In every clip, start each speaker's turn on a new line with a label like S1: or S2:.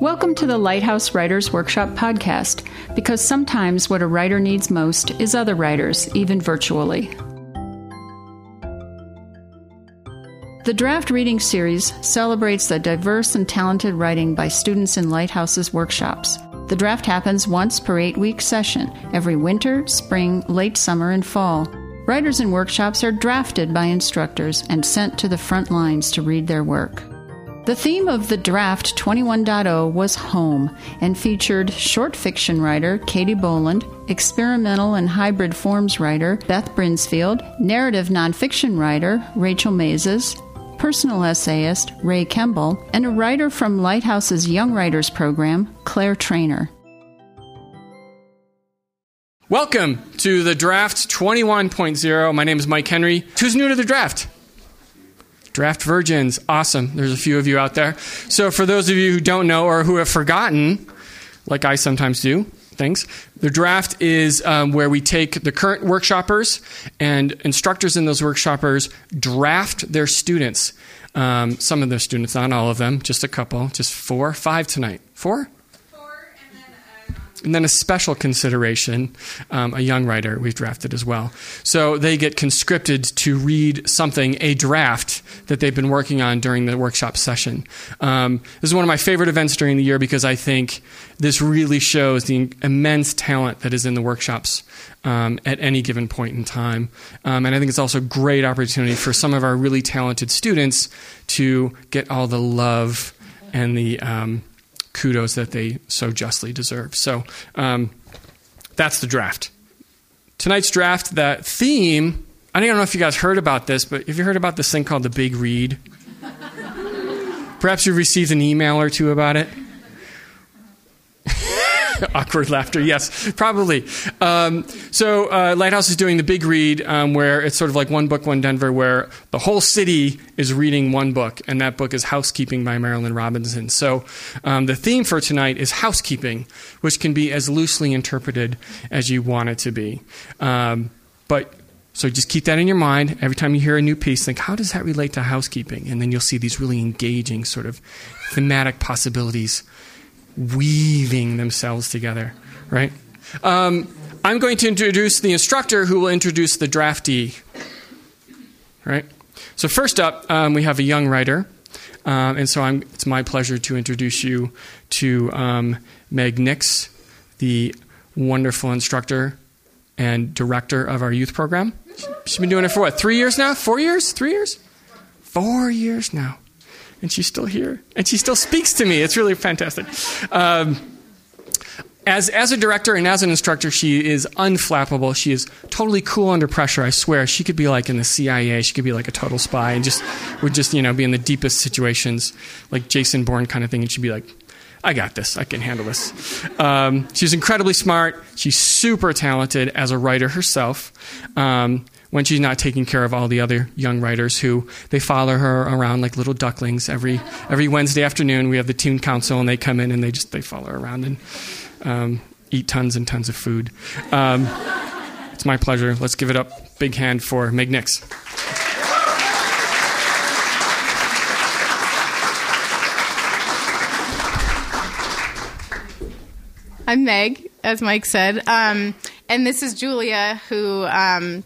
S1: Welcome to the Lighthouse Writers Workshop podcast, because sometimes what a writer needs most is other writers, even virtually. The Draft Reading Series celebrates the diverse and talented writing by students in Lighthouse's workshops. The draft happens once per eight week session, every winter, spring, late summer, and fall. Writers in workshops are drafted by instructors and sent to the front lines to read their work. The theme of the draft 21.0 was home and featured short fiction writer Katie Boland, experimental and hybrid forms writer Beth Brinsfield, narrative nonfiction writer Rachel Mazes, personal essayist Ray Kemble, and a writer from Lighthouse's Young Writers Program, Claire Trainer.
S2: Welcome to the Draft 21.0. My name is Mike Henry. Who's new to the draft? Draft virgins. Awesome. There's a few of you out there. So, for those of you who don't know or who have forgotten, like I sometimes do, things, the draft is um, where we take the current workshoppers and instructors in those workshoppers draft their students. Um, some of their students, not all of them, just a couple, just four, five tonight. Four? And then a special consideration, um, a young writer we've drafted as well. So they get conscripted to read something, a draft that they've been working on during the workshop session. Um, this is one of my favorite events during the year because I think this really shows the immense talent that is in the workshops um, at any given point in time. Um, and I think it's also a great opportunity for some of our really talented students to get all the love and the um, kudos that they so justly deserve. So um, that's the draft. Tonight's draft, that theme, I don't know if you guys heard about this, but have you heard about this thing called the Big Read? Perhaps you've received an email or two about it. Awkward laughter. Yes, probably. Um, so uh, Lighthouse is doing the big read, um, where it's sort of like one book, one Denver, where the whole city is reading one book, and that book is Housekeeping by Marilynne Robinson. So um, the theme for tonight is housekeeping, which can be as loosely interpreted as you want it to be. Um, but so just keep that in your mind. Every time you hear a new piece, think, how does that relate to housekeeping? And then you'll see these really engaging sort of thematic possibilities weaving themselves together, right? Um, I'm going to introduce the instructor who will introduce the draftee, right? So, first up, um, we have a young writer. Um, and so I'm, it's my pleasure to introduce you to um, Meg Nix, the wonderful instructor and director of our youth program. She's been doing it for what, three years now? Four years? Three years? Four years now and she's still here, and she still speaks to me. It's really fantastic. Um, as, as a director and as an instructor, she is unflappable. She is totally cool under pressure. I swear, she could be like in the CIA. She could be like a total spy, and just would just you know be in the deepest situations, like Jason Bourne kind of thing. And she'd be like, "I got this. I can handle this." Um, she's incredibly smart. She's super talented as a writer herself. Um, when she's not taking care of all the other young writers who they follow her around like little ducklings every every Wednesday afternoon. We have the teen council and they come in and they just they follow her around and um, eat tons and tons of food. Um, it's my pleasure. Let's give it up. Big hand for Meg Nix.
S3: I'm Meg, as Mike said. Um, and this is Julia, who um,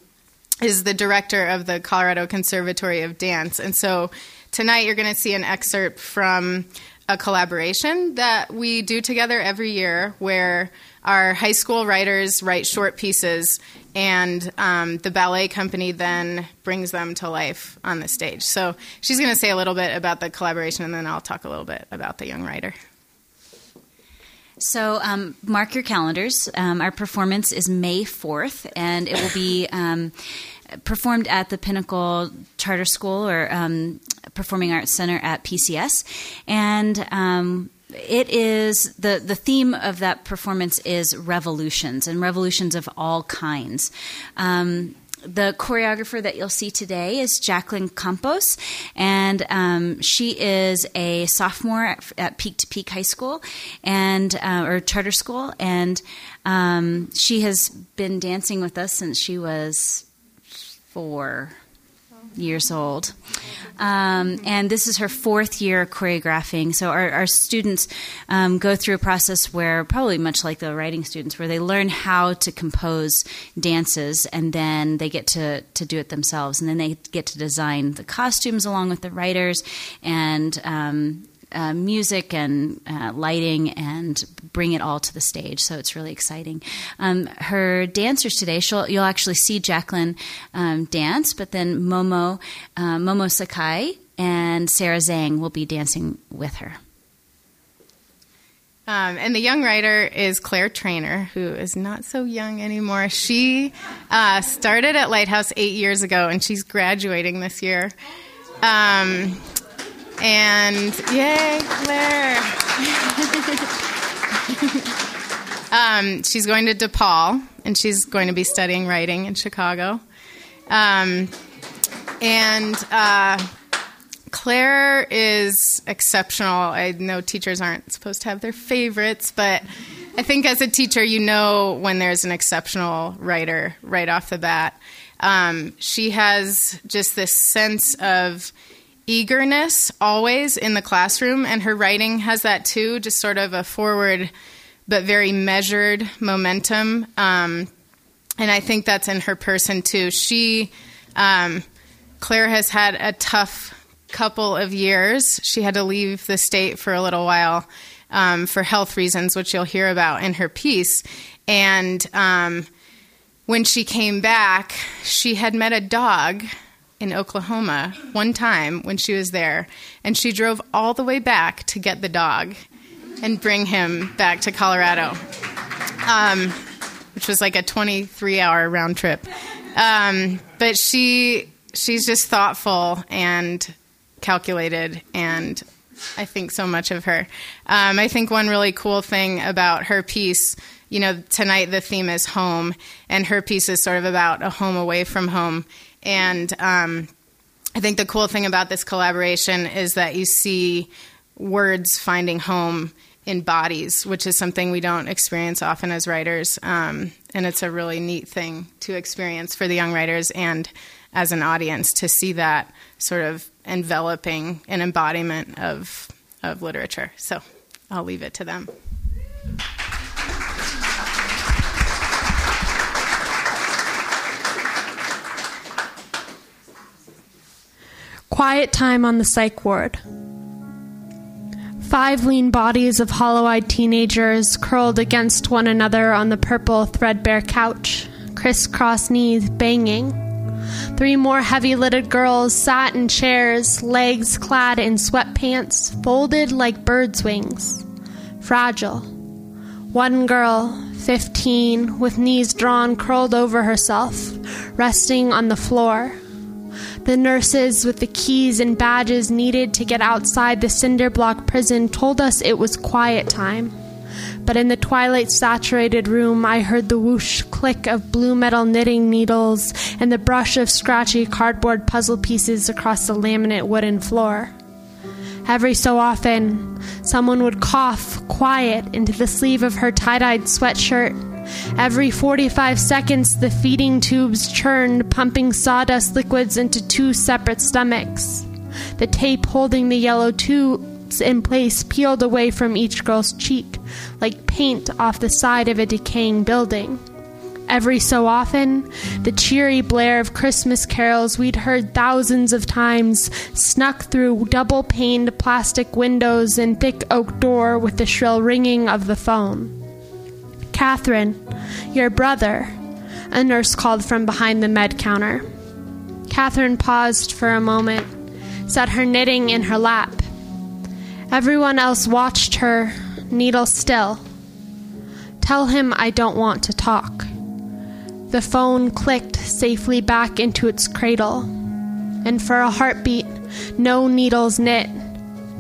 S3: is the director of the Colorado Conservatory of Dance. And so tonight you're going to see an excerpt from a collaboration that we do together every year where our high school writers write short pieces and um, the ballet company then brings them to life on the stage. So she's going to say a little bit about the collaboration and then I'll talk a little bit about the young writer.
S4: So, um, mark your calendars. Um, our performance is May 4th, and it will be um, performed at the Pinnacle Charter School or um, Performing Arts Center at PCS. And um, it is the the theme of that performance is revolutions and revolutions of all kinds. Um, the choreographer that you'll see today is Jacqueline Campos, and um, she is a sophomore at, at, Peak to Peak High School and uh, or charter school, and um, she has been dancing with us since she was four. Years old. Um, and this is her fourth year choreographing. So our, our students um, go through a process where, probably much like the writing students, where they learn how to compose dances and then they get to, to do it themselves. And then they get to design the costumes along with the writers and um, uh, music and uh, lighting and bring it all to the stage. So it's really exciting. Um, her dancers today, you'll actually see Jacqueline um, dance, but then Momo, uh, Momo Sakai and Sarah Zhang will be dancing with her.
S3: Um, and the young writer is Claire Trainer, who is not so young anymore. She uh, started at Lighthouse eight years ago, and she's graduating this year. Um, and yay, Claire! um, she's going to DePaul, and she's going to be studying writing in Chicago. Um, and uh, Claire is exceptional. I know teachers aren't supposed to have their favorites, but I think as a teacher, you know when there's an exceptional writer right off the bat. Um, she has just this sense of eagerness always in the classroom, and her writing has that too, just sort of a forward but very measured momentum. Um, and I think that's in her person too. She, um, Claire has had a tough couple of years. She had to leave the state for a little while um, for health reasons, which you'll hear about in her piece. And um, when she came back, she had met a dog in Oklahoma one time when she was there, and she drove all the way back to get the dog and bring him back to Colorado, um, which was like a 23 hour round trip. Um, but she she's just thoughtful and calculated, and I think so much of her. Um, I think one really cool thing about her piece. You know, tonight the theme is home, and her piece is sort of about a home away from home and um, I think the cool thing about this collaboration is that you see words finding home in bodies, which is something we don't experience often as writers. Um, and it's a really neat thing to experience for the young writers and as an audience to see that sort of enveloping an embodiment of, of literature. So I'll leave it to them.
S5: Quiet time on the psych ward. Five lean bodies of hollow eyed teenagers curled against one another on the purple, threadbare couch, crisscross knees banging. Three more heavy lidded girls sat in chairs, legs clad in sweatpants, folded like birds' wings. Fragile. One girl, 15, with knees drawn, curled over herself, resting on the floor, the nurses with the keys and badges needed to get outside the cinder block prison told us it was quiet time. But in the twilight saturated room, I heard the whoosh click of blue metal knitting needles and the brush of scratchy cardboard puzzle pieces across the laminate wooden floor. Every so often, someone would cough quiet into the sleeve of her tie dyed sweatshirt Every 45 seconds, the feeding tubes churned, pumping sawdust liquids into two separate stomachs. The tape holding the yellow tubes in place peeled away from each girl's cheek, like paint off the side of a decaying building. Every so often, the cheery blare of Christmas carols we'd heard thousands of times snuck through double paned plastic windows and thick oak door with the shrill ringing of the phone. Catherine, your brother, a nurse called from behind the med counter. Catherine paused for a moment, set her knitting in her lap. Everyone else watched her, needle still. Tell him I don't want to talk. The phone clicked safely back into its cradle, and for a heartbeat, no needles knit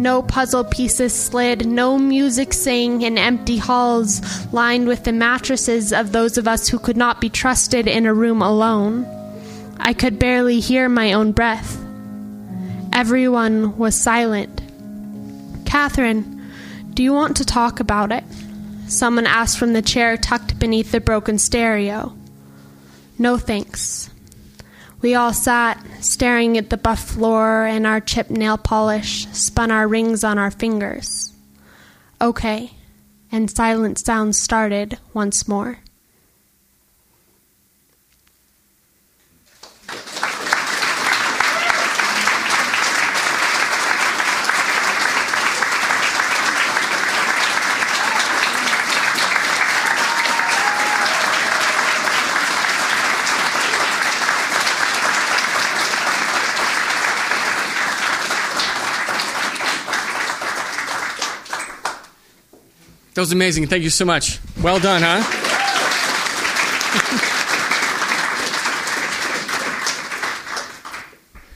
S5: no puzzle pieces slid, no music sang in empty halls lined with the mattresses of those of us who could not be trusted in a room alone. I could barely hear my own breath. Everyone was silent. Catherine, do you want to talk about it? Someone asked from the chair tucked beneath the broken stereo. No thanks. We all sat, staring at the buff floor and our chipped nail polish, spun our rings on our fingers. Okay, and silent sounds started once more.
S2: That was amazing. Thank you so much. Well done, huh?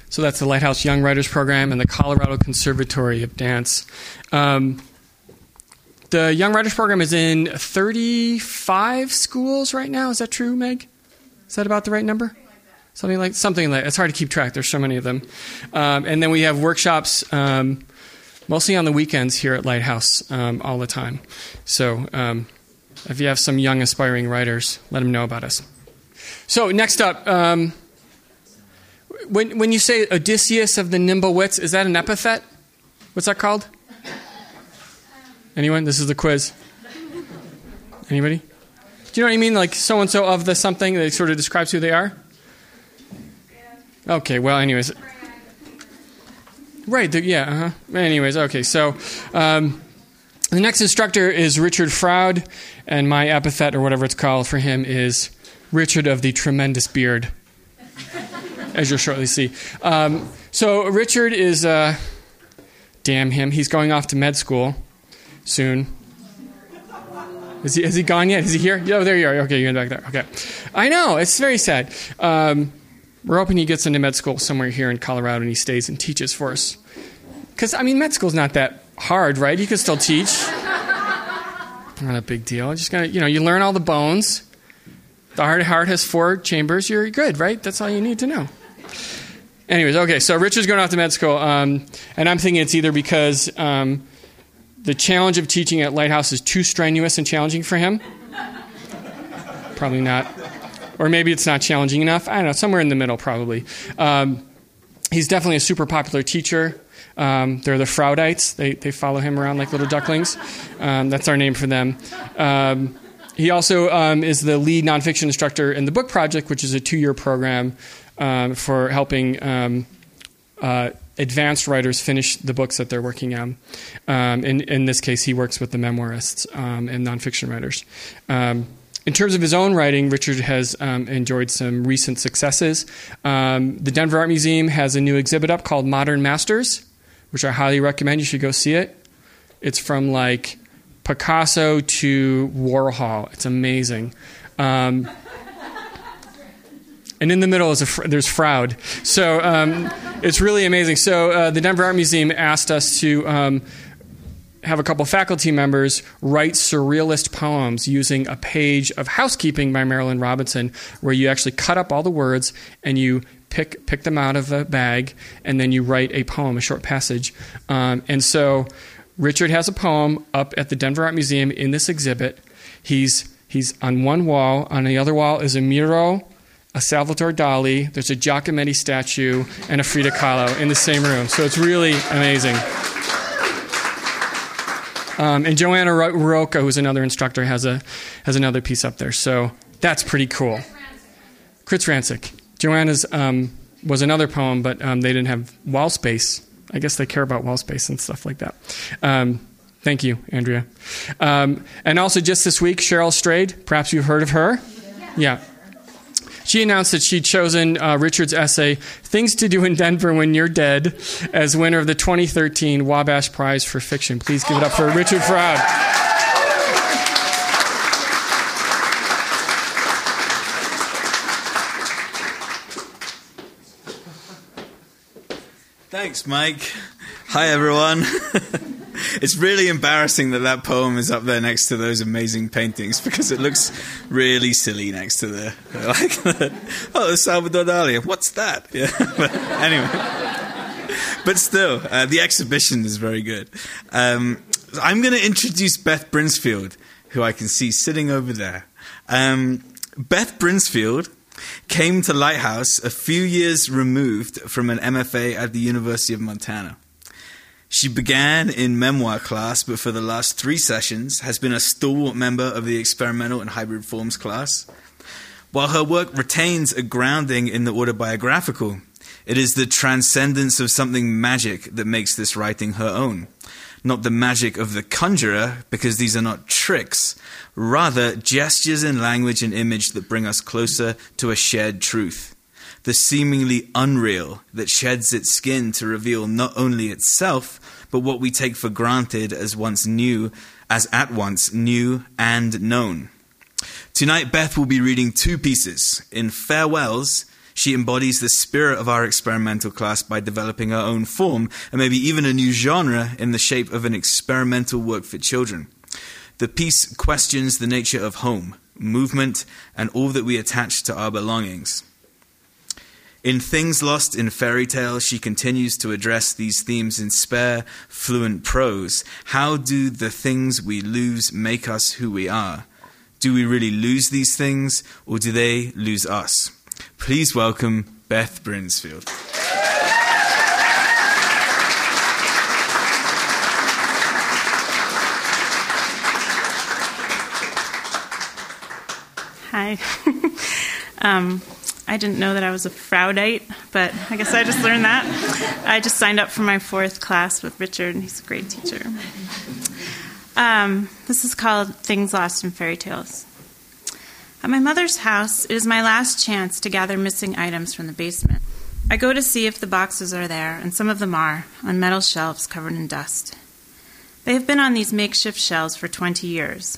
S2: so that's the Lighthouse Young Writers Program and the Colorado Conservatory of Dance. Um, the Young Writers Program is in 35 schools right now. Is that true, Meg? Is that about the right number? Something like something like it's hard to keep track. There's so many of them, um, and then we have workshops. Um, mostly on the weekends here at Lighthouse um, all the time. So um, if you have some young aspiring writers, let them know about us. So next up, um, when when you say Odysseus of the nimble wits, is that an epithet? What's that called? Anyone? This is the quiz. Anybody? Do you know what I mean? Like so and so of the something that sort of describes who they are. Okay. Well, anyways. Right. The, yeah. Uh-huh. Anyways, okay. So um, the next instructor is Richard Froude, and my epithet or whatever it's called for him is Richard of the tremendous beard, as you'll shortly see. Um, so Richard is, uh, damn him, he's going off to med school soon. Is he, has he gone yet? Is he here? Oh, there you are. Okay, you're back there. Okay. I know, it's very sad. Um, we're hoping he gets into med school somewhere here in Colorado and he stays and teaches for us. Because, I mean, med school's not that hard, right? You can still teach. not a big deal. Just gonna, you know, you learn all the bones. The heart, heart has four chambers. You're good, right? That's all you need to know. Anyways, okay, so Richard's going off to med school, um, and I'm thinking it's either because um, the challenge of teaching at Lighthouse is too strenuous and challenging for him. Probably not or maybe it's not challenging enough. I don't know, somewhere in the middle, probably. Um, he's definitely a super popular teacher. Um, they're the Fraudites. They, they follow him around like little ducklings. Um, that's our name for them. Um, he also um, is the lead nonfiction instructor in the Book Project, which is a two year program um, for helping uh, advanced writers finish the books that they're working on. in, in this case, he works with the memoirists and nonfiction writers. In terms of his own writing, Richard has um, enjoyed some recent successes. Um, the Denver Art Museum has a new exhibit up called Modern Masters, which I highly recommend. You should go see it. It's from like Picasso to Warhol. It's amazing. Um, and in the middle is a there's Froude. So um, it's really amazing. So uh, the Denver Art Museum asked us to um, have a couple faculty members write surrealist poems using a page of Housekeeping by Marilynne Robinson, where you actually cut up all the words and you pick pick them out of a bag, and then you write a poem, a short passage. Um, and so, Richard has a poem up at the Denver Art Museum in this exhibit. He's he's on one wall. On the other wall is a Miro a Salvador Dali, there's a Giacometti statue, and a Frida Kahlo in the same room. So it's really amazing. Um, and Joanna Rocca, who's another instructor, has a has another piece up there. So that's pretty cool. Chris Ransick. Joanna's um, was another poem, but um, they didn't have wall space. I guess they care about wall space and stuff like that. Um, thank you, Andrea. Um, and also, just this week, Cheryl Strayed. Perhaps you've heard of her. yeah. She announced that she'd chosen uh, Richard's essay, Things to Do in Denver When You're Dead, as winner of the 2013 Wabash Prize for Fiction. Please give it up for Richard Froude.
S6: Thanks, Mike. Hi, everyone. it's really embarrassing that that poem is up there next to those amazing paintings because it looks really silly next to the like the, oh the Salvador Dali. What's that? Yeah. but anyway, but still, uh, the exhibition is very good. Um, I'm going to introduce Beth Brinsfield, who I can see sitting over there. Um, Beth Brinsfield came to Lighthouse a few years removed from an MFA at the University of Montana. She began in memoir class, but for the last three sessions has been a stalwart member of the experimental and hybrid forms class. While her work retains a grounding in the autobiographical, it is the transcendence of something magic that makes this writing her own. Not the magic of the conjurer, because these are not tricks, rather, gestures in language and image that bring us closer to a shared truth. The seemingly unreal that sheds its skin to reveal not only itself, but what we take for granted as once new, as at once new and known. Tonight, Beth will be reading two pieces. In Farewells, she embodies the spirit of our experimental class by developing her own form and maybe even a new genre in the shape of an experimental work for children. The piece questions the nature of home, movement, and all that we attach to our belongings. In Things Lost in Fairy Tale, she continues to address these themes in spare, fluent prose. How do the things we lose make us who we are? Do we really lose these things, or do they lose us? Please welcome Beth Brinsfield.
S7: Hi. um, I didn't know that I was a Fraudite, but I guess I just learned that. I just signed up for my fourth class with Richard, and he's a great teacher. Um, this is called Things Lost in Fairy Tales. At my mother's house, it is my last chance to gather missing items from the basement. I go to see if the boxes are there, and some of them are, on metal shelves covered in dust. They have been on these makeshift shelves for 20 years.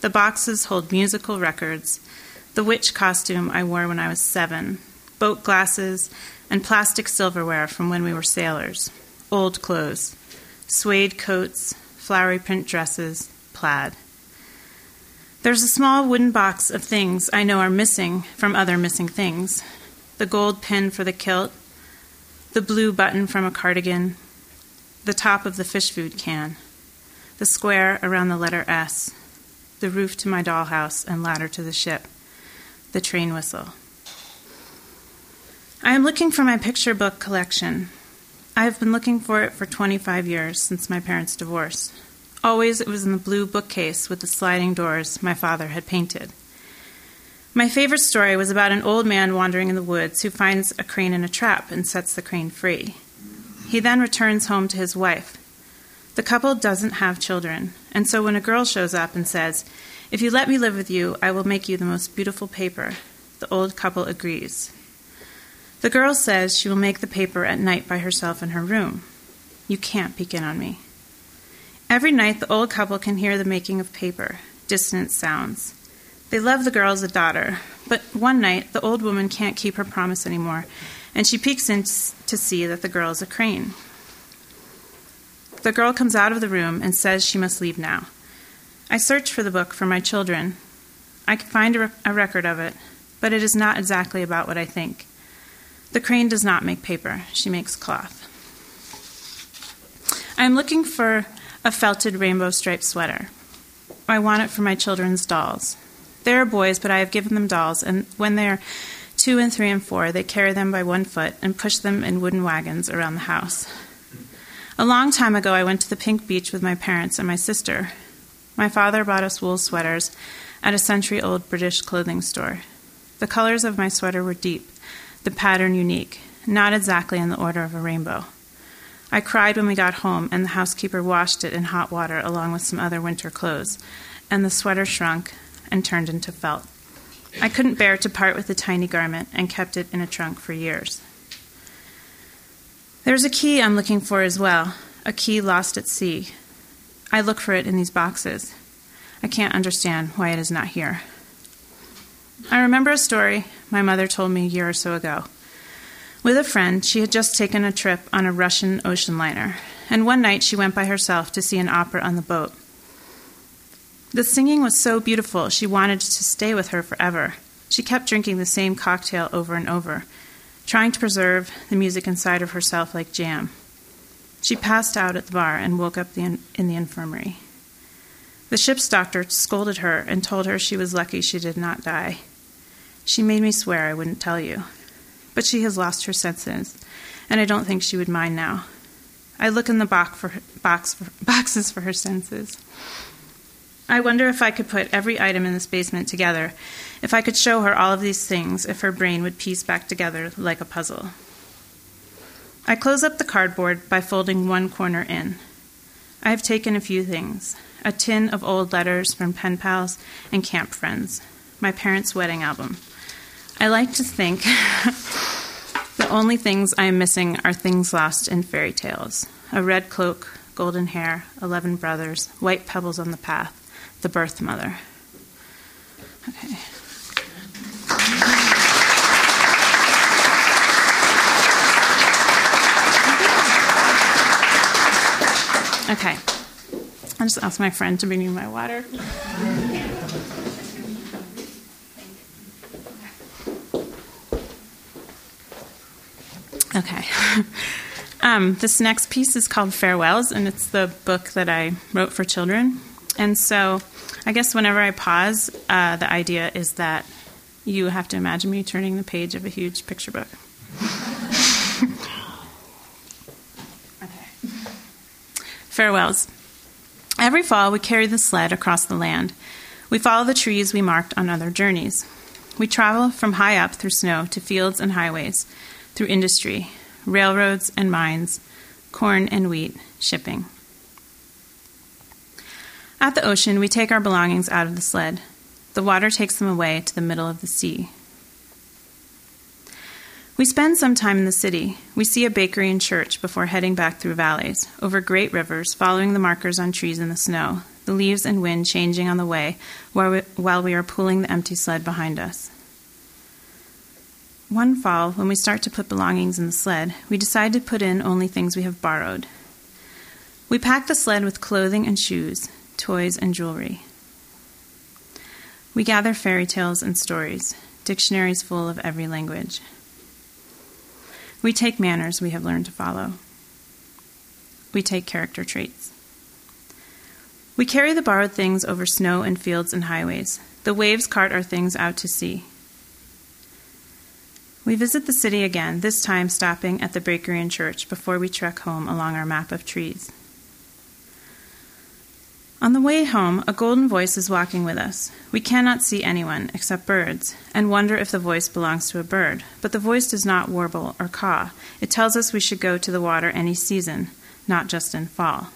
S7: The boxes hold musical records, the witch costume I wore when I was seven, boat glasses, and plastic silverware from when we were sailors, old clothes, suede coats, flowery print dresses, plaid. There's a small wooden box of things I know are missing from other missing things the gold pin for the kilt, the blue button from a cardigan, the top of the fish food can, the square around the letter S, the roof to my dollhouse and ladder to the ship, the train whistle. I am looking for my picture book collection. I have been looking for it for 25 years since my parents' divorce. Always it was in the blue bookcase with the sliding doors my father had painted. My favorite story was about an old man wandering in the woods who finds a crane in a trap and sets the crane free. He then returns home to his wife. The couple doesn't have children, and so when a girl shows up and says, If you let me live with you, I will make you the most beautiful paper, the old couple agrees. The girl says she will make the paper at night by herself in her room. You can't peek in on me. Every night, the old couple can hear the making of paper, dissonant sounds. They love the girl as a daughter, but one night, the old woman can't keep her promise anymore, and she peeks in to see that the girl is a crane. The girl comes out of the room and says she must leave now. I search for the book for my children. I can find a, re- a record of it, but it is not exactly about what I think. The crane does not make paper, she makes cloth. I am looking for a felted rainbow striped sweater. I want it for my children's dolls. They are boys, but I have given them dolls, and when they are two and three and four, they carry them by one foot and push them in wooden wagons around the house. A long time ago, I went to the pink beach with my parents and my sister. My father bought us wool sweaters at a century old British clothing store. The colors of my sweater were deep, the pattern unique, not exactly in the order of a rainbow. I cried when we got home, and the housekeeper washed it in hot water along with some other winter clothes, and the sweater shrunk and turned into felt. I couldn't bear to part with the tiny garment and kept it in a trunk for years. There's a key I'm looking for as well, a key lost at sea. I look for it in these boxes. I can't understand why it is not here. I remember a story my mother told me a year or so ago. With a friend, she had just taken a trip on a Russian ocean liner, and one night she went by herself to see an opera on the boat. The singing was so beautiful, she wanted to stay with her forever. She kept drinking the same cocktail over and over, trying to preserve the music inside of herself like jam. She passed out at the bar and woke up in the infirmary. The ship's doctor scolded her and told her she was lucky she did not die. She made me swear I wouldn't tell you. But she has lost her senses, and I don't think she would mind now. I look in the box for, box for, boxes for her senses. I wonder if I could put every item in this basement together, if I could show her all of these things, if her brain would piece back together like a puzzle. I close up the cardboard by folding one corner in. I have taken a few things a tin of old letters from pen pals and camp friends, my parents' wedding album. I like to think the only things I am missing are things lost in fairy tales a red cloak, golden hair, eleven brothers, white pebbles on the path, the birth mother. Okay. Okay. I just asked my friend to bring me my water. Okay. Um, this next piece is called Farewells, and it's the book that I wrote for children. And so I guess whenever I pause, uh, the idea is that you have to imagine me turning the page of a huge picture book. Farewells. Every fall, we carry the sled across the land. We follow the trees we marked on other journeys. We travel from high up through snow to fields and highways, through industry, railroads and mines, corn and wheat, shipping. At the ocean, we take our belongings out of the sled. The water takes them away to the middle of the sea. We spend some time in the city. We see a bakery and church before heading back through valleys, over great rivers, following the markers on trees in the snow, the leaves and wind changing on the way while we, are pulling the empty sled behind us. One fall, when we start to put belongings in the sled, we decide to put in only things we have borrowed. We pack the sled with clothing and shoes, toys and jewelry. We gather fairy tales and stories, dictionaries full of every language. We take manners we have learned to follow. We take character traits. We carry the borrowed things over snow and fields and highways. The waves cart our things out to sea. We visit the city again, this time stopping at the bakery and church before we trek home along our map of trees. On the way home, a golden voice is walking with us. We cannot see anyone except birds and wonder if the voice belongs to a bird, but the voice does not warble or caw. It tells us we should go to the water any season, not just in fall.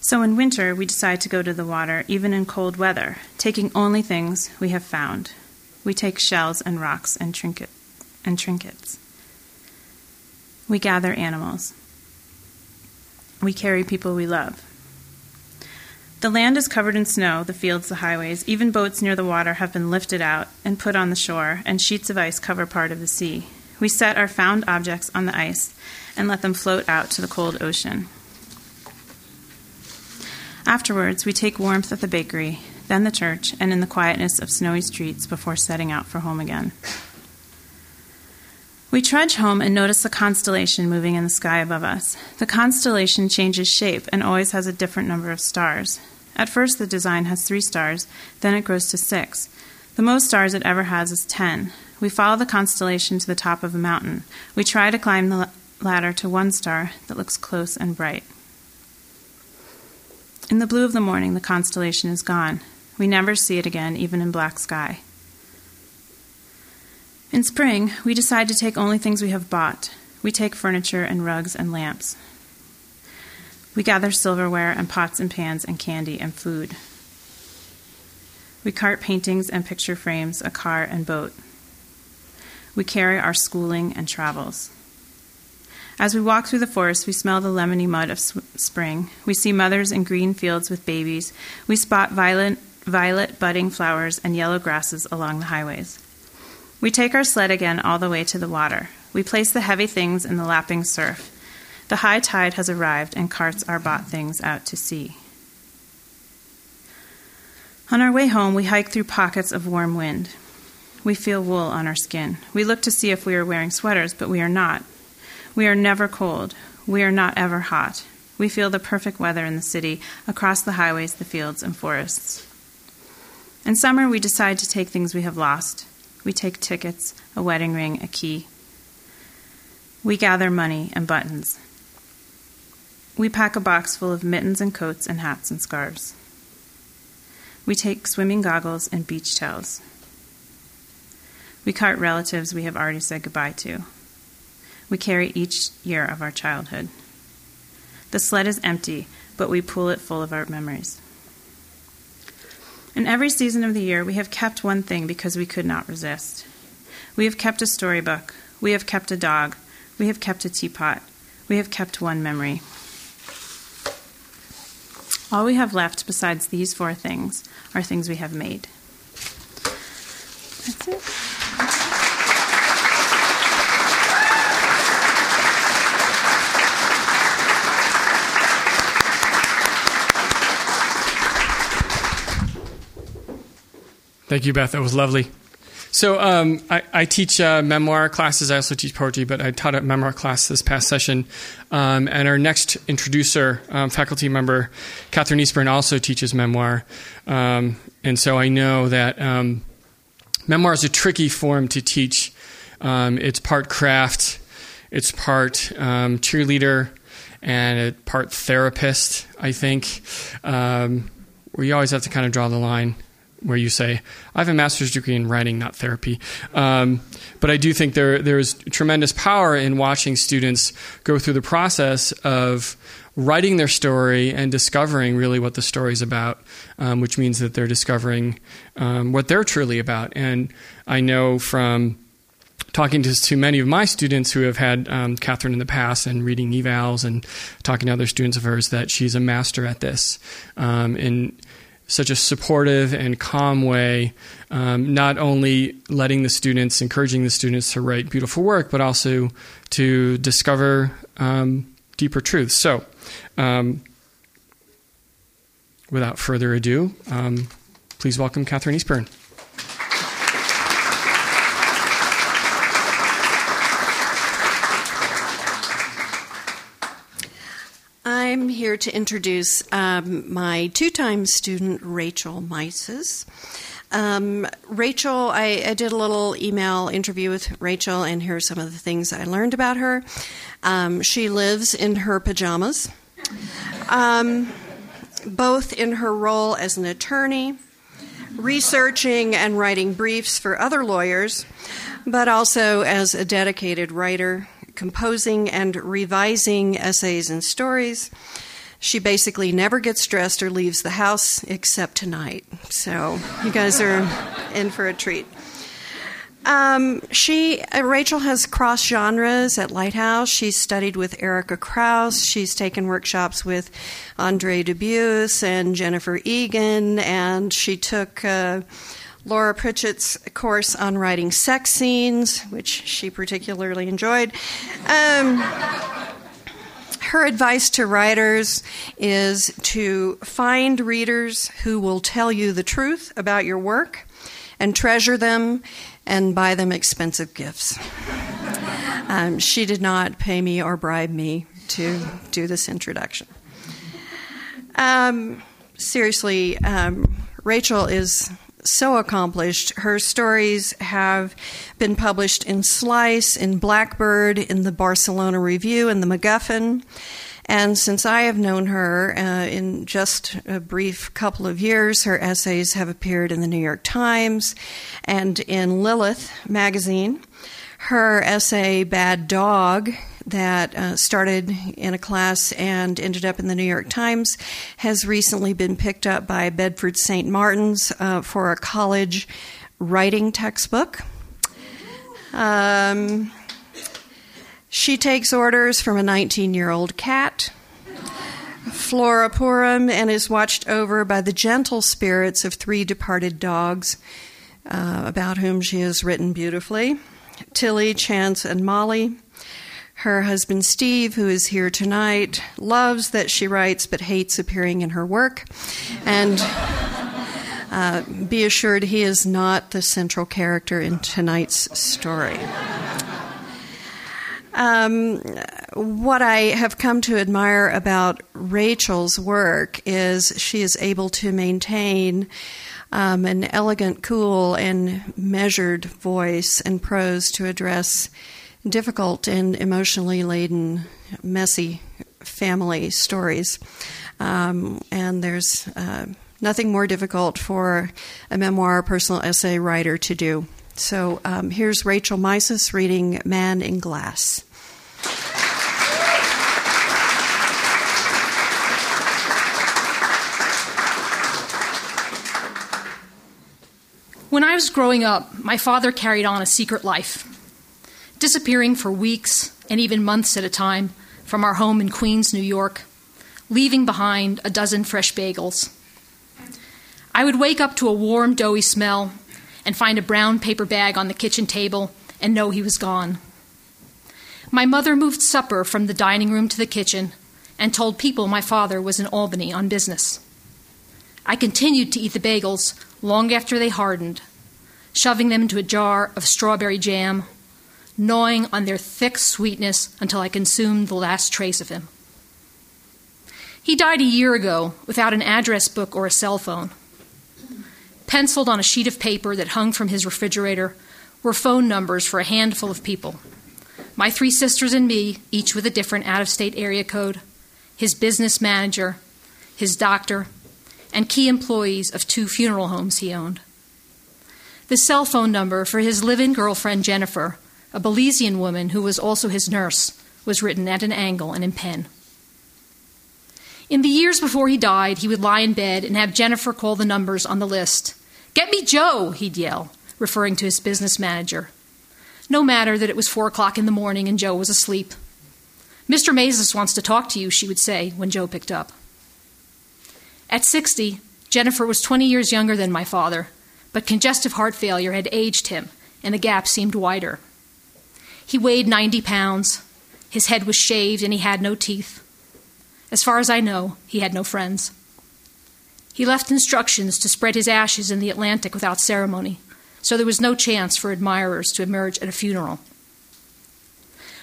S7: So in winter, we decide to go to the water even in cold weather, taking only things we have found we take shells and rocks and, trinket, and trinkets. We gather animals. We carry people we love. The land is covered in snow, the fields, the highways, even boats near the water have been lifted out and put on the shore, and sheets of ice cover part of the sea. We set our found objects on the ice and let them float out to the cold ocean. Afterwards, we take warmth at the bakery then the church, and in the quietness of snowy streets before setting out for home again. We trudge home and notice the constellation moving in the sky above us. The constellation changes shape and always has a different number of stars. At first, the design has three stars, then it grows to six. The most stars it ever has is ten. We follow the constellation to the top of a mountain. We try to climb the ladder to one star that looks close and bright. In the blue of the morning, the constellation is gone. We never see it again, even in black sky. In spring, we decide to take only things we have bought. We take furniture and rugs and lamps. We gather silverware and pots and pans and candy and food. We cart paintings and picture frames, a car and boat. We carry our schooling and travels. As we walk through the forest, we smell the lemony mud of spring. We see mothers in green fields with babies. We spot violet violet budding flowers, and yellow grasses along the highways. We take our sled again all the way to the water. We place the heavy things in the lapping surf. The high tide has arrived and carts our bought things out to sea. On our way home, we hike through pockets of warm wind. We feel wool on our skin. We look to see if we are wearing sweaters, but we are not. We are never cold. We are not ever hot. We feel the perfect weather in the city, across the highways, the fields, and forests. In summer, we decide to take things we have lost. We take tickets, a wedding ring, a key. We gather money and buttons. We pack a box full of mittens and coats and hats and scarves. We take swimming goggles and beach towels. We cart relatives we have already said goodbye to. We carry each year of our childhood. The sled is empty, but we pull it full of our memories. In every season of the year, we have kept one thing because we could not resist. We have kept a storybook. We have kept a dog. We have kept a teapot. We have kept one memory. All we have left besides these four things are things we have made. That's it.
S2: Thank you, Beth. That was lovely. So um, I, I, teach uh, memoir classes. I also teach poetry, but I taught a memoir class this past session. Um, and our next introducer, um, faculty member Kathryn Eastburn, also teaches memoir. Um, and so I know that um, memoir is a tricky form to teach. Um, it's part craft, it's part cheerleader, and it part therapist. I think you always have to kind of draw the line where you say, I have a master's degree in writing, not therapy. Um, but I do think there there's tremendous power in watching students go through the process of writing their story and discovering really what the story is about, um, which means that they're discovering um, what they're truly about. And I know from talking to, to many of my students who have had um, Kathryn in the past and reading evals and talking to other students of hers that she's a master at this. Um, in such a supportive and calm way, um, not only letting the students, encouraging the students to write beautiful work, but also to discover um, deeper truths. So, um, without further ado, um, please welcome Kathryn Eastburn.
S8: I'm here to introduce um, my two time student, Rachel Mises. Um, Rachel, I, I, did a little email interview with Rachel, and here are some of the things I learned about her. Um, she lives in her pajamas, um, both in her role as an attorney, researching and writing briefs for other lawyers, but also as a dedicated writer composing and revising essays and stories. She basically never gets dressed or leaves the house except tonight. So you guys are in for a treat. Um, she uh, Rachel has cross genres at Lighthouse. She's studied with Erika Krouse. She's taken workshops with Andre Dubus and Jennifer Egan, and she took uh, Laura Pritchett's course on writing sex scenes, which she particularly enjoyed. Um, her advice to writers is to find readers who will tell you the truth about your work and treasure them and buy them expensive gifts. Um, she did not pay me or bribe me to do this introduction. Um, seriously, um, Rachel is so accomplished. Her stories have been published in Slice, in Blackbird, in the Barcelona Review, and the MacGuffin. And since I have known her uh, in just a brief couple of years, her essays have appeared in the New York Times and in Lilith magazine. Her essay, Bad Dog, that uh, started in a class and ended up in the New York Times has recently been picked up by Bedford St. Martin's uh, for a college writing textbook. Um, she takes orders from a 19 year old cat. Flora Purim and is watched over by the gentle spirits of three departed dogs, uh, about whom she has written beautifully Tilly, Chance, and Molly. Her husband Steve, who is here tonight, loves that she writes but hates appearing in her work. And uh, be assured he is not the central character in tonight's story. Um, what I have come to admire about Rachel's work is she is able to maintain um, an elegant, cool, and measured voice and prose to address difficult and emotionally laden, messy family stories. Um, and there's uh, nothing more difficult for a memoir personal essay writer to do. So um, here's Rachel Meises reading Man in Glass.
S9: When I was growing up, my father carried on a secret life, disappearing for weeks and even months at a time from our home in Queens, New York, leaving behind a dozen fresh bagels. I would wake up to a warm, doughy smell and find a brown paper bag on the kitchen table and know he was gone. My mother moved supper from the dining room to the kitchen and told people my father was in Albany on business. I continued to eat the bagels long after they hardened, shoving them into a jar of strawberry jam, gnawing on their thick sweetness until I consumed the last trace of him. He died a year ago without an address book or a cell phone. Penciled on a sheet of paper that hung from his refrigerator were phone numbers for a handful of people my three sisters and me, each with a different out of state area code, his business manager, his doctor, and key employees of two funeral homes he owned. The cell phone number for his live in girlfriend Jennifer, a Belizean woman who was also his nurse, was written at an angle and in pen. In the years before he died, he would lie in bed and have Jennifer call the numbers on the list. Get me Joe, he'd yell, referring to his business manager. No matter that it was four o'clock in the morning and Joe was asleep. Mr. Meises wants to talk to you, she would say when Joe picked up. At 60, Jennifer was 20 years younger than my father, but congestive heart failure had aged him, and the gap seemed wider. He weighed 90 pounds, his head was shaved, and he had no teeth. As far as I know, he had no friends. He left instructions to spread his ashes in the Atlantic without ceremony, so there was no chance for admirers to emerge at a funeral.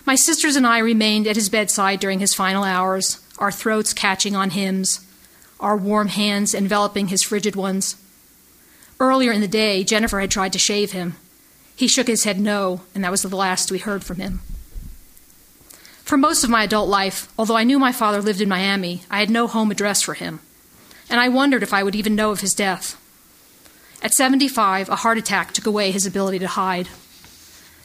S9: My sisters and I remained at his bedside during his final hours, our throats catching on hymns, our warm hands enveloping his frigid ones. Earlier in the day, Jennifer had tried to shave him. He shook his head no, and that was the last we heard from him. For most of my adult life, although I knew my father lived in Miami, I had no home address for him, and I wondered if I would even know of his death. At 75, a heart attack took away his ability to hide.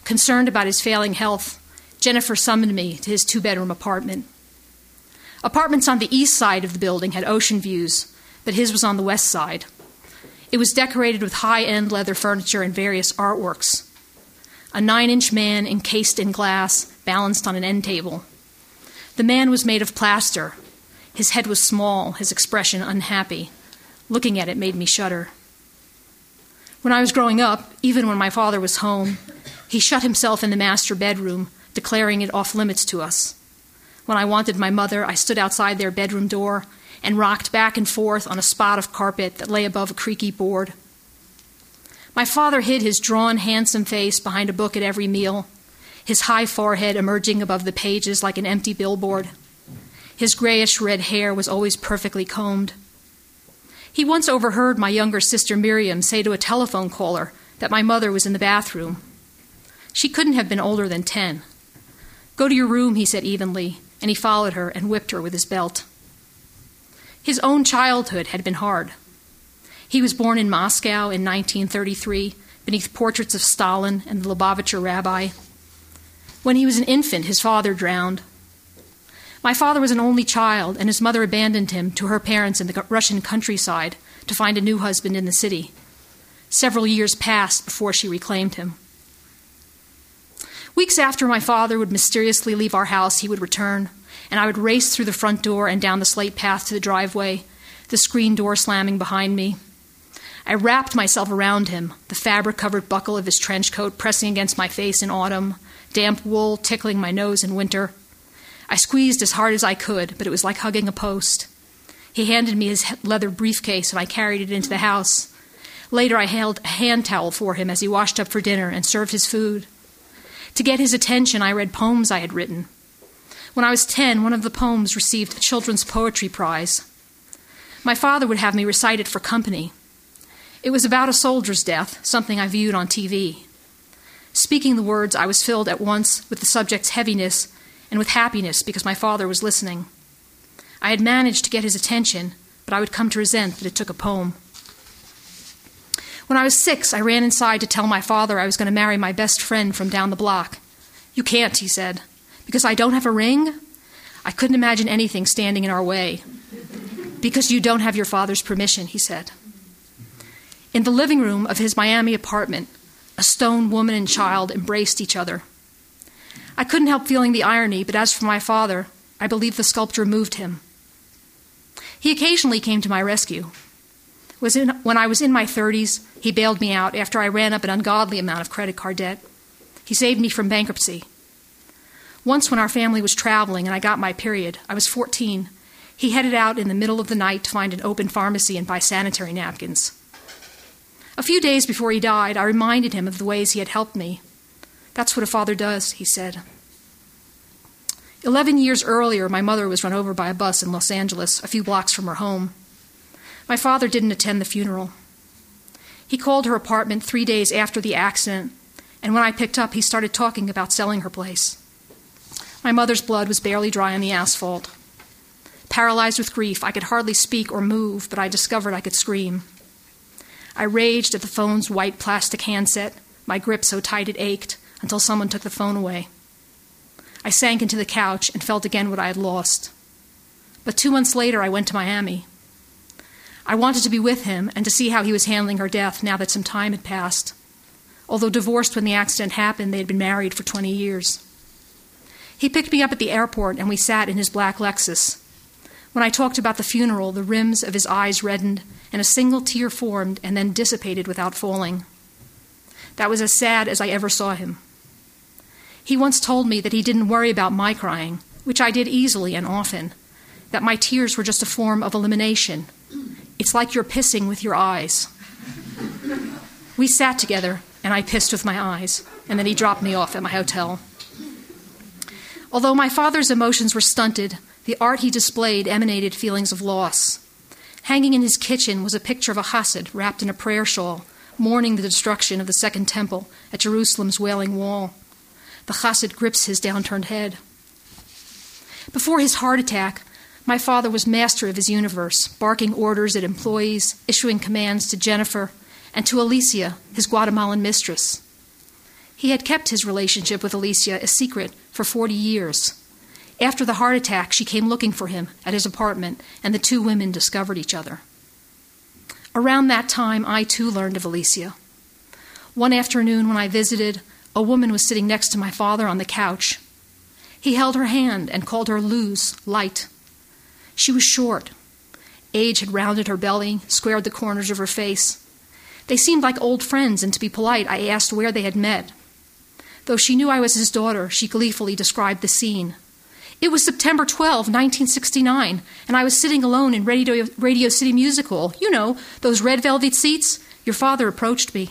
S9: Concerned about his failing health, Jennifer summoned me to his two bedroom apartment. Apartments on the east side of the building had ocean views, but his was on the west side. It was decorated with high end leather furniture and various artworks. A nine inch man encased in glass balanced on an end table. The man was made of plaster. His head was small, his expression unhappy. Looking at it made me shudder. When I was growing up, even when my father was home, he shut himself in the master bedroom, declaring it off limits to us. When I wanted my mother, I stood outside their bedroom door and rocked back and forth on a spot of carpet that lay above a creaky board. My father hid his drawn, handsome face behind a book at every meal, his high forehead emerging above the pages like an empty billboard. His grayish red hair was always perfectly combed. He once overheard my younger sister Miriam say to a telephone caller that my mother was in the bathroom. She couldn't have been older than ten. Go to your room, he said evenly, and he followed her and whipped her with his belt. His own childhood had been hard. He was born in Moscow in 1933 beneath portraits of Stalin and the Lubavitcher rabbi. When he was an infant, his father drowned. My father was an only child, and his mother abandoned him to her parents in the Russian countryside to find a new husband in the city. Several years passed before she reclaimed him. Weeks after my father would mysteriously leave our house, he would return, and I would race through the front door and down the slate path to the driveway, the screen door slamming behind me. I wrapped myself around him, the fabric covered buckle of his trench coat pressing against my face in autumn, damp wool tickling my nose in winter. I squeezed as hard as I could, but it was like hugging a post. He handed me his leather briefcase, and I carried it into the house. Later, I held a hand towel for him as he washed up for dinner and served his food. To get his attention, I read poems I had written. When I was 10, one of the poems received the Children's Poetry Prize. My father would have me recite it for company. It was about a soldier's death, something I viewed on TV. Speaking the words, I was filled at once with the subject's heaviness and with happiness because my father was listening. I had managed to get his attention, but I would come to resent that it took a poem. When I was six, I ran inside to tell my father I was going to marry my best friend from down the block. You can't, he said. Because I don't have a ring? I couldn't imagine anything standing in our way. Because you don't have your father's permission, he said. In the living room of his Miami apartment, a stone woman and child embraced each other. I couldn't help feeling the irony, but as for my father, I believe the sculpture moved him. He occasionally came to my rescue. Was in, when I was in my 30s, he bailed me out after I ran up an ungodly amount of credit card debt. He saved me from bankruptcy. Once, when our family was traveling and I got my period, I was 14, he headed out in the middle of the night to find an open pharmacy and buy sanitary napkins. A few days before he died, I reminded him of the ways he had helped me. That's what a father does, he said. Eleven years earlier, my mother was run over by a bus in Los Angeles, a few blocks from her home. My father didn't attend the funeral. He called her apartment three days after the accident, and when I picked up, he started talking about selling her place. My mother's blood was barely dry on the asphalt. Paralyzed with grief, I could hardly speak or move, but I discovered I could scream. I raged at the phone's white plastic handset, my grip so tight it ached, until someone took the phone away. I sank into the couch and felt again what I had lost. But two months later, I went to Miami. I wanted to be with him and to see how he was handling her death now that some time had passed. Although divorced when the accident happened, they had been married for 20 years. He picked me up at the airport and we sat in his black Lexus. When I talked about the funeral, the rims of his eyes reddened and a single tear formed and then dissipated without falling. That was as sad as I ever saw him. He once told me that he didn't worry about my crying, which I did easily and often, that my tears were just a form of elimination. It's like you're pissing with your eyes. We sat together, and I pissed with my eyes, and then he dropped me off at my hotel. Although my father's emotions were stunted, the art he displayed emanated feelings of loss. Hanging in his kitchen was a picture of a Hasid wrapped in a prayer shawl, mourning the destruction of the Second Temple at Jerusalem's Wailing Wall. The Chassid grips his downturned head. Before his heart attack, my father was master of his universe, barking orders at employees, issuing commands to Jennifer, and to Alicia, his Guatemalan mistress. He had kept his relationship with Alicia a secret for 40 years. After the heart attack, she came looking for him at his apartment, and the two women discovered each other. Around that time, I too learned of Alicia. One afternoon, when I visited, a woman was sitting next to my father on the couch. He held her hand and called her Luz, light. She was short. Age had rounded her belly, squared the corners of her face. They seemed like old friends, and to be polite, I asked where they had met. Though she knew I was his daughter, she gleefully described the scene. It was September 12, 1969, and I was sitting alone in Radio, Radio City Music Hall. You know, those red velvet seats. Your father approached me.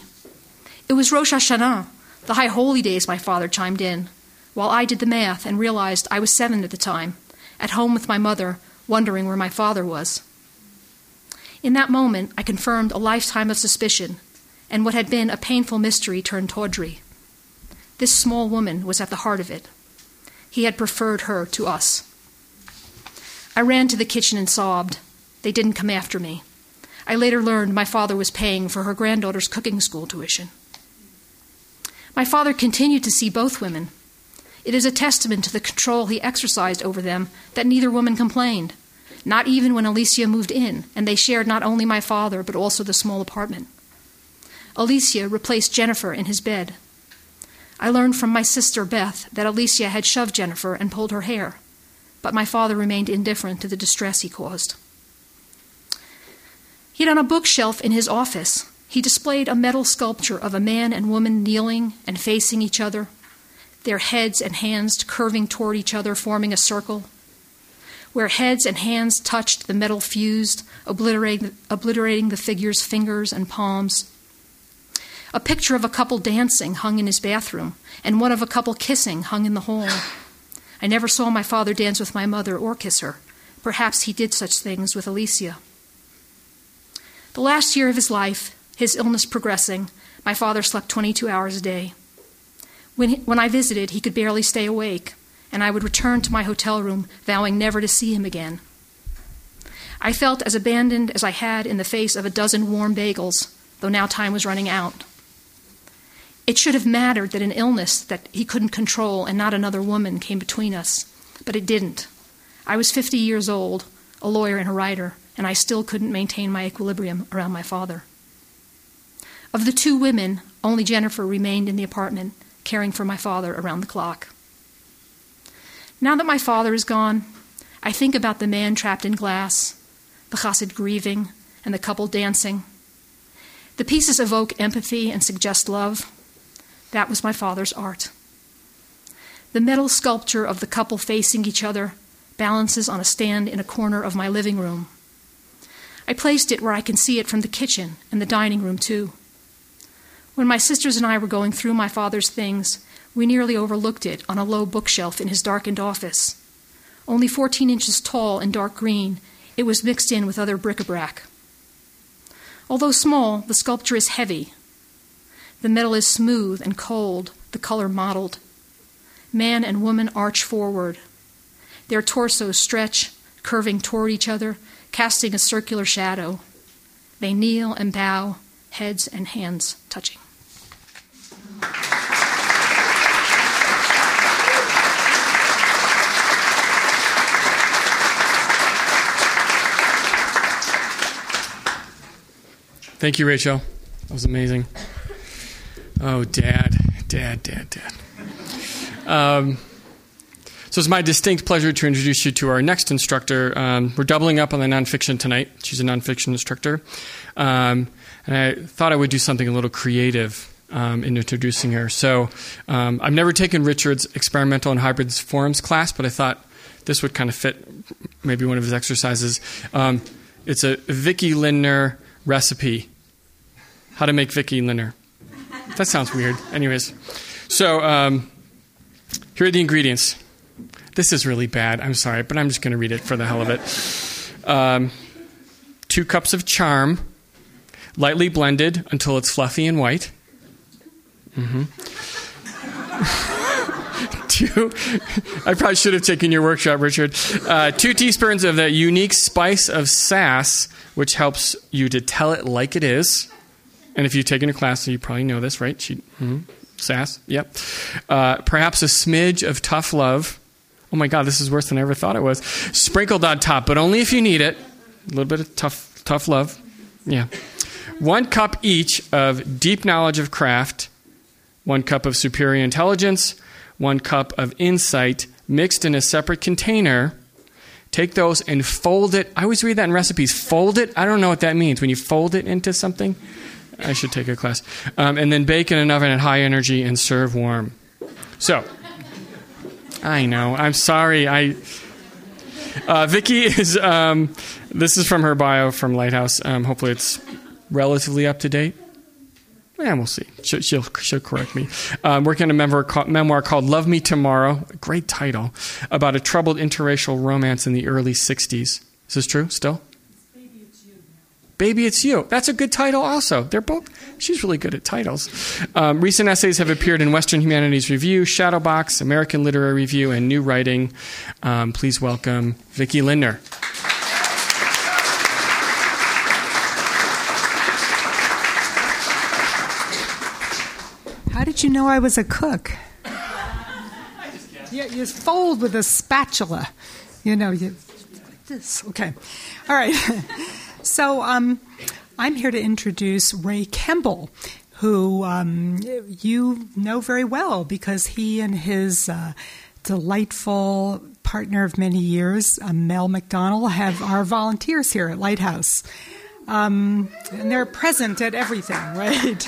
S9: It was Rosh Hashanah. The High Holy Days, my father chimed in, while I did the math and realized I was seven at the time, at home with my mother, wondering where my father was. In that moment, I confirmed a lifetime of suspicion, and what had been a painful mystery turned tawdry. This small woman was at the heart of it. He had preferred her to us. I ran to the kitchen and sobbed. They didn't come after me. I later learned my father was paying for her granddaughter's cooking school tuition. My father continued to see both women. It is a testament to the control he exercised over them that neither woman complained, not even when Alicia moved in, and they shared not only my father, but also the small apartment. Alicia replaced Jennifer in his bed. I learned from my sister Beth that Alicia had shoved Jennifer and pulled her hair, but my father remained indifferent to the distress he caused. Yet on a bookshelf in his office, he displayed a metal sculpture of a man and woman kneeling and facing each other, their heads and hands curving toward each other, forming a circle. Where heads and hands touched, the metal fused, obliterating, obliterating the figure's fingers and palms. A picture of a couple dancing hung in his bathroom, and one of a couple kissing hung in the hall. I never saw my father dance with my mother or kiss her. Perhaps he did such things with Alicia. The last year of his life, his illness progressing, my father slept 22 hours a day. When, he, when I visited, he could barely stay awake, and I would return to my hotel room, vowing never to see him again. I felt as abandoned as I had in the face of a dozen warm bagels, though now time was running out. It should have mattered that an illness that he couldn't control and not another woman came between us, but it didn't. I was 50 years old, a lawyer and a writer, and I still couldn't maintain my equilibrium around my father. Of the two women, only Jennifer remained in the apartment, caring for my father around the clock. Now that my father is gone, I think about the man trapped in glass, the chassid grieving, and the couple dancing. The pieces evoke empathy and suggest love. That was my father's art. The metal sculpture of the couple facing each other balances on a stand in a corner of my living room. I placed it where I can see it from the kitchen and the dining room, too. When my sisters and I were going through my father's things, we nearly overlooked it on a low bookshelf in his darkened office. Only 14 inches tall and dark green, it was mixed in with other bric a brac. Although small, the sculpture is heavy. The metal is smooth and cold, the color mottled. Man and woman arch forward. Their torsos stretch, curving toward each other, casting a circular shadow. They kneel and bow, heads and hands touching.
S2: Thank you, Rachel. That was amazing. Oh, Dad, Dad, Dad, Dad. Um, so it's my distinct pleasure to introduce you to our next instructor. Um, we're doubling up on the nonfiction tonight. She's a nonfiction instructor. Um, and I thought I would do something a little creative um, in introducing her. So um, I've never taken Richard's experimental and hybrids forms class, but I thought this would kind of fit maybe one of his exercises. Um, it's a Vicki Lindner recipe. How to make Vicki Lindner. That sounds weird. Anyways, so um, here are the ingredients. This is really bad. I'm sorry, but I'm just going to read it for the hell of it. Um, two cups of charm, lightly blended until it's fluffy and white. Mm-hmm. I probably should have taken your workshop, Richard. Uh, two teaspoons of that unique spice of sass which helps you to tell it like it is. And if you've taken a class, you probably know this, right? She, mm-hmm. Sass, yep. Uh, perhaps a smidge of tough love. Oh my God, this is worse than I ever thought it was. Sprinkled on top, but only if you need it. A little bit of tough, tough love. Yeah. One cup each of deep knowledge of craft, one cup of superior intelligence, one cup of insight mixed in a separate container Take those and fold it. I always read that in recipes. Fold it. I don't know what that means. When you fold it into something, I should take a class. Um, and then bake in an oven at high energy and serve warm. So, I know. I'm sorry. I. Uh, Vicki is. Um, this is from her bio from Lighthouse. Um, hopefully, it's relatively up to date. Yeah, we'll see. She'll, she'll, she'll correct me. Um, working on a memoir, memoir called Love Me Tomorrow, great title, about a troubled interracial romance in the early 60s. Is this true still? Baby It's You. Baby It's You. That's a good title also. They're both, she's really good at titles. Um, recent essays have appeared in Western Humanities Review, Shadowbox, American Literary Review, and New Writing. Um, please welcome Vicki Lindner.
S10: How did you know I was a cook? you, you fold with a spatula. You know, you like this. Okay. All right. so um, I'm here to introduce Ray Kemble, who um, you know very well because he and his uh, delightful partner of many years, uh, Mel McDonald, have our volunteers here at Lighthouse. Um, and they're present at everything, right?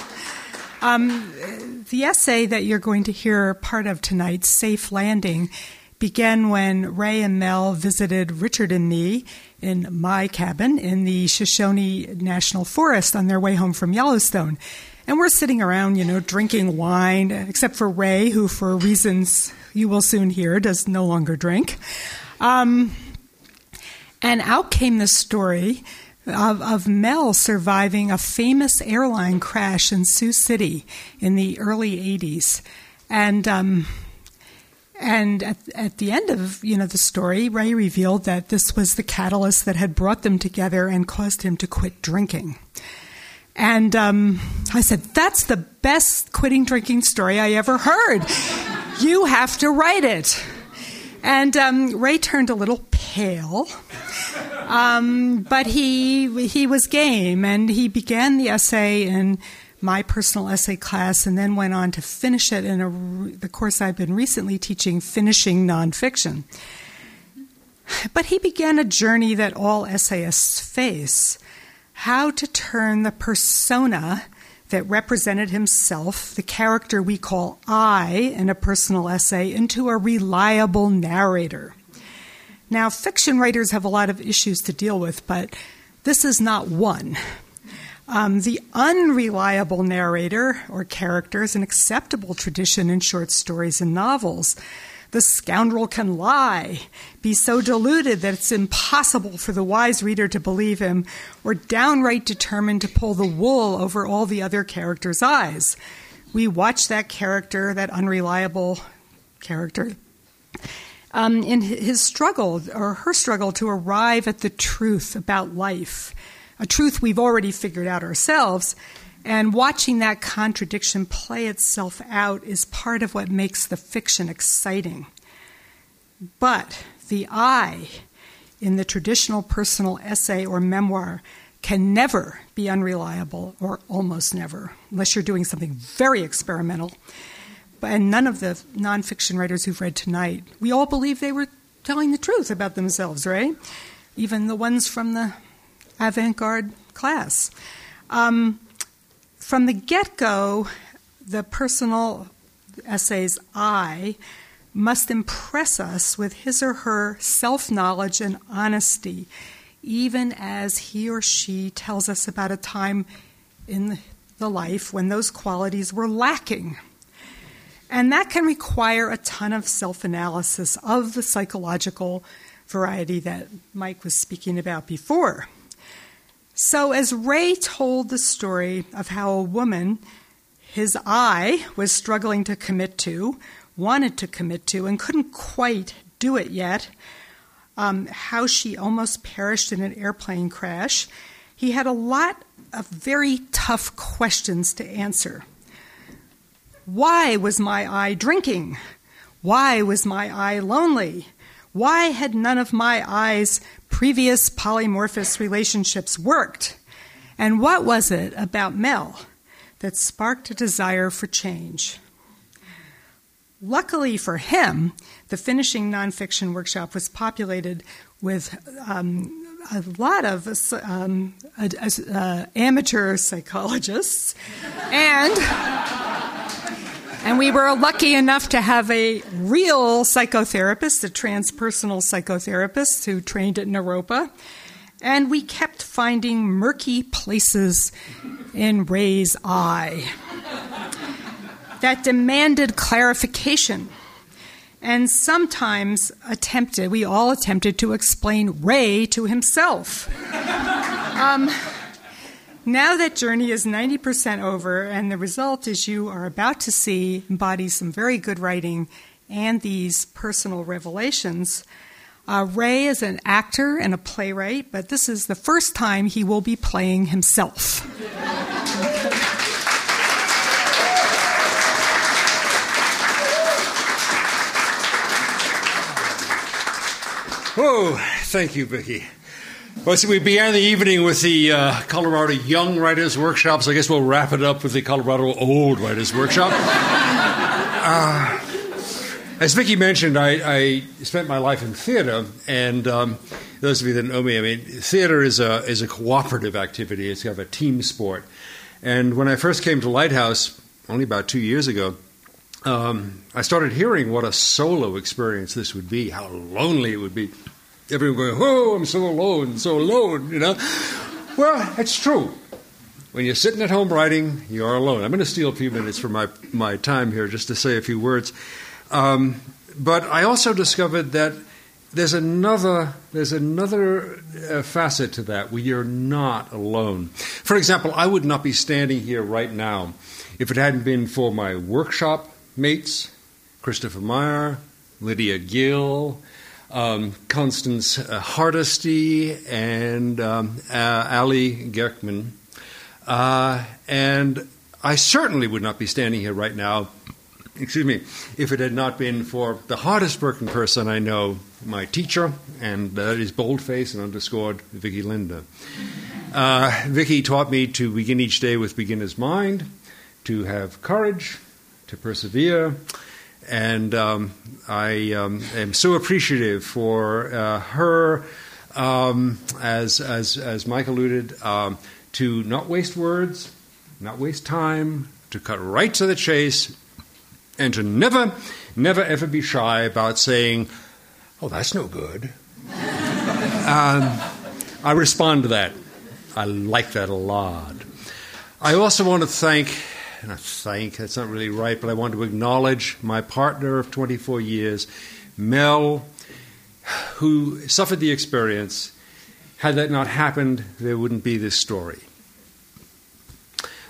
S10: Um, the essay that you're going to hear part of tonight, Safe Landing, began when Ray and Mel visited Richard and me in my cabin in the Shoshone National Forest on their way home from Yellowstone. And we're sitting around, you know, drinking wine, except for Ray, who, for reasons you will soon hear, does no longer drink. Um, and out came the story of, of Mel surviving a famous airline crash in Sioux City in the early 80s. And um, and at, at the end of you know the story, Ray revealed that this was the catalyst that had brought them together and caused him to quit drinking. And um, I said, "That's the best quitting drinking story I ever heard. you have to write it." And um, Ray turned a little pale, um, but he he was game, and he began the essay in my personal essay class, and then went on to finish it in a, the course I've been recently teaching, finishing nonfiction. But he began a journey that all essayists face: how to turn the persona that represented himself, the character we call I in a personal essay, into a reliable narrator. Now, fiction writers have a lot of issues to deal with, but this is not one. Um, the unreliable narrator or character is an acceptable tradition in short stories and novels. The scoundrel can lie, be so deluded that it's impossible for the wise reader to believe him, or downright determined to pull the wool over all the other characters' eyes. We watch that character, that unreliable character, um, in his struggle or her struggle to arrive at the truth about life, a truth we've already figured out ourselves. And watching that contradiction play itself out is part of what makes the fiction exciting. But the I in the traditional personal essay or memoir can never be unreliable, or almost never, unless you're doing something very experimental. And none of the nonfiction writers who've read tonight, we all believe they were telling the truth about themselves, right? Even the ones from the avant garde class. Um, from the get go, the personal essays I must impress us with his or her self knowledge and honesty, even as he or she tells us about a time in the life when those qualities were lacking. And that can require a ton of self analysis of the psychological variety that Mike was speaking about before. So, as Ray told the story of how a woman, his eye was struggling to commit to, wanted to commit to, and couldn't quite do it yet, um, how she almost perished in an airplane crash, he had a lot of very tough questions to answer. Why was my eye drinking? Why was my eye lonely? Why had none of my eyes' previous polymorphous relationships worked? And what was it about Mel that sparked a desire for change? Luckily for him, the finishing nonfiction workshop was populated with um, a lot of um, uh, amateur psychologists and and we were lucky enough to have a real psychotherapist, a transpersonal psychotherapist who trained at Naropa. And we kept finding murky places in Ray's eye that demanded clarification and sometimes attempted, we all attempted to explain Ray to himself. um, now that journey is 90% over, and the result, as you are about to see, embodies some very good writing and these personal revelations. Uh, Ray is an actor and a playwright, but this is the first time he will be playing himself.
S11: Oh, thank you, Vicki. Well, see, we began the evening with the uh, Colorado Young Writers Workshop, so I guess we'll wrap it up with the Colorado Old Writers Workshop. uh, as Vicki mentioned, I, I, spent my life in theater, and um, those of you that know me, I mean, theater is a is a cooperative activity. It's kind of a team sport. And when I first came to Lighthouse, only about two years ago, um, I started hearing what a solo experience this would be, how lonely it would be everyone going, oh, I'm so alone, so alone, you know. Well, it's true. When you're sitting at home writing, you're alone. I'm going to steal a few minutes from my, my time here just to say a few words. Um, but I also discovered that there's another there's another uh, facet to that where you're not alone. For example, I would not be standing here right now if it hadn't been for my workshop mates, Christopher Meyer, Lydia Gill, um, Constance uh, Hardesty, and um, uh, Ali Gerkman. Uh, and I certainly would not be standing here right now excuse me, if it had not been for the hardest working person I know, my teacher, and that is boldface and underscored Vicki Lindner. Uh, Vicki taught me to begin each day with beginner's mind, to have courage, to persevere, and um, I um, am so appreciative for uh, her, um, as, as, as Mike alluded, um, to not waste words, not waste time, to cut right to the chase, and to never, never, ever be shy about saying, Oh, that's no good. um, I respond to that. I like that a lot. I also want to thank, not thank, that's not really right, but I want to acknowledge my partner of 24 years, Mel, who suffered the experience. Had that not happened, there wouldn't be this story.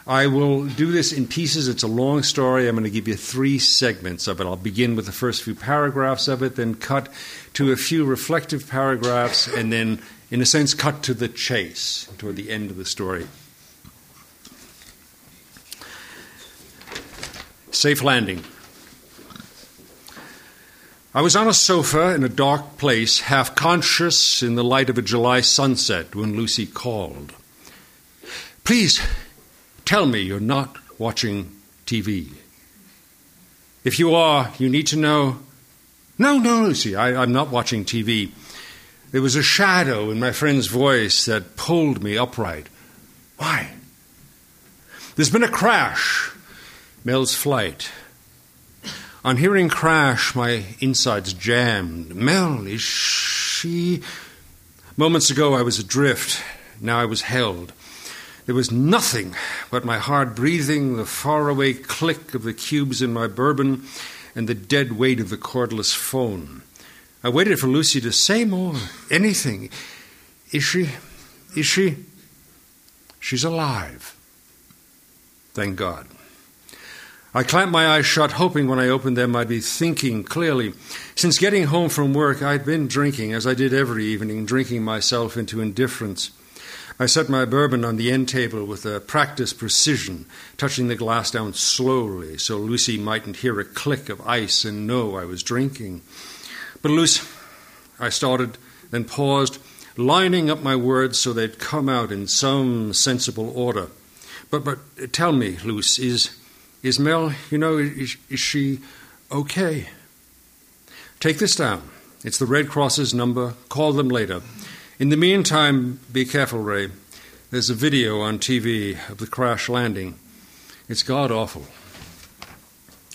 S11: I will do this in pieces. It's a long story. I'm going to give you three segments of it. I'll begin with the first few paragraphs of it, then cut to a few reflective paragraphs, and then, in a sense, cut to the chase toward the end of the story. Safe landing. I was on a sofa in a dark place, half conscious in the light of a July sunset, when Lucy called. Please, tell me you're not watching TV. If you are, you need to know no, no, Lucy, I, am not watching TV. There was a shadow in my friend's voice that pulled me upright. Why? There's been a crash. Mel's flight. On hearing crash, my insides jammed. Mel, is she. Moments ago I was adrift. Now I was held. There was nothing but my hard breathing, the faraway click of the cubes in my bourbon, and the dead weight of the cordless phone. I waited for Lucy to say more, anything. Is she? Is she? She's alive. Thank God. I clamped my eyes shut, hoping when I opened them I'd be thinking clearly. Since getting home from work, I'd been drinking, as I did every evening, drinking myself into indifference. I set my bourbon on the end table with a practiced precision, touching the glass down slowly so Lucy mightn't hear a click of ice and know I was drinking. But Lucy, I started, then paused, lining up my words so they'd come out in some sensible order. But but tell me, Luce, is is Mel, you know, is, is she okay? Take this down. It's the Red Cross's number. Call them later. In the meantime, be careful, Ray. There's a video on TV of the crash landing. It's god awful.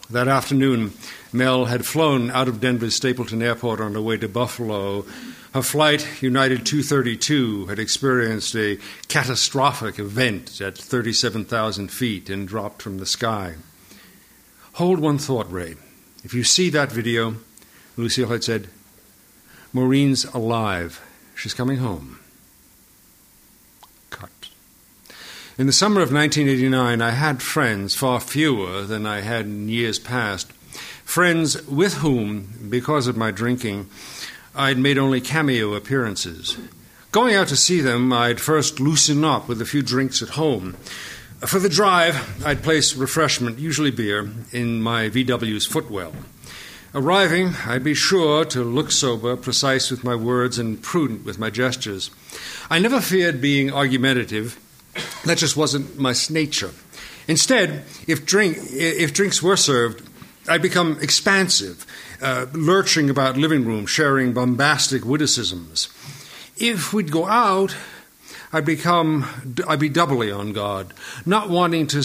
S11: That afternoon, Mel had flown out of Denver's Stapleton Airport on her way to Buffalo. Her flight, United 232, had experienced a catastrophic event at 37,000 feet and dropped from the sky. Hold one thought, Ray. If you see that video, Lucille had said, Maureen's alive. She's coming home. Cut. In the summer of 1989, I had friends, far fewer than I had in years past, friends with whom, because of my drinking, I'd made only cameo appearances. Going out to see them, I'd first loosen up with a few drinks at home. For the drive, I'd place refreshment, usually beer, in my VW's footwell. Arriving, I'd be sure to look sober, precise with my words, and prudent with my gestures. I never feared being argumentative. That just wasn't my nature. Instead, if, drink, if drinks were served, I'd become expansive, uh, lurching about living rooms, sharing bombastic witticisms. If we'd go out, I'd become, I'd be doubly on guard, not wanting to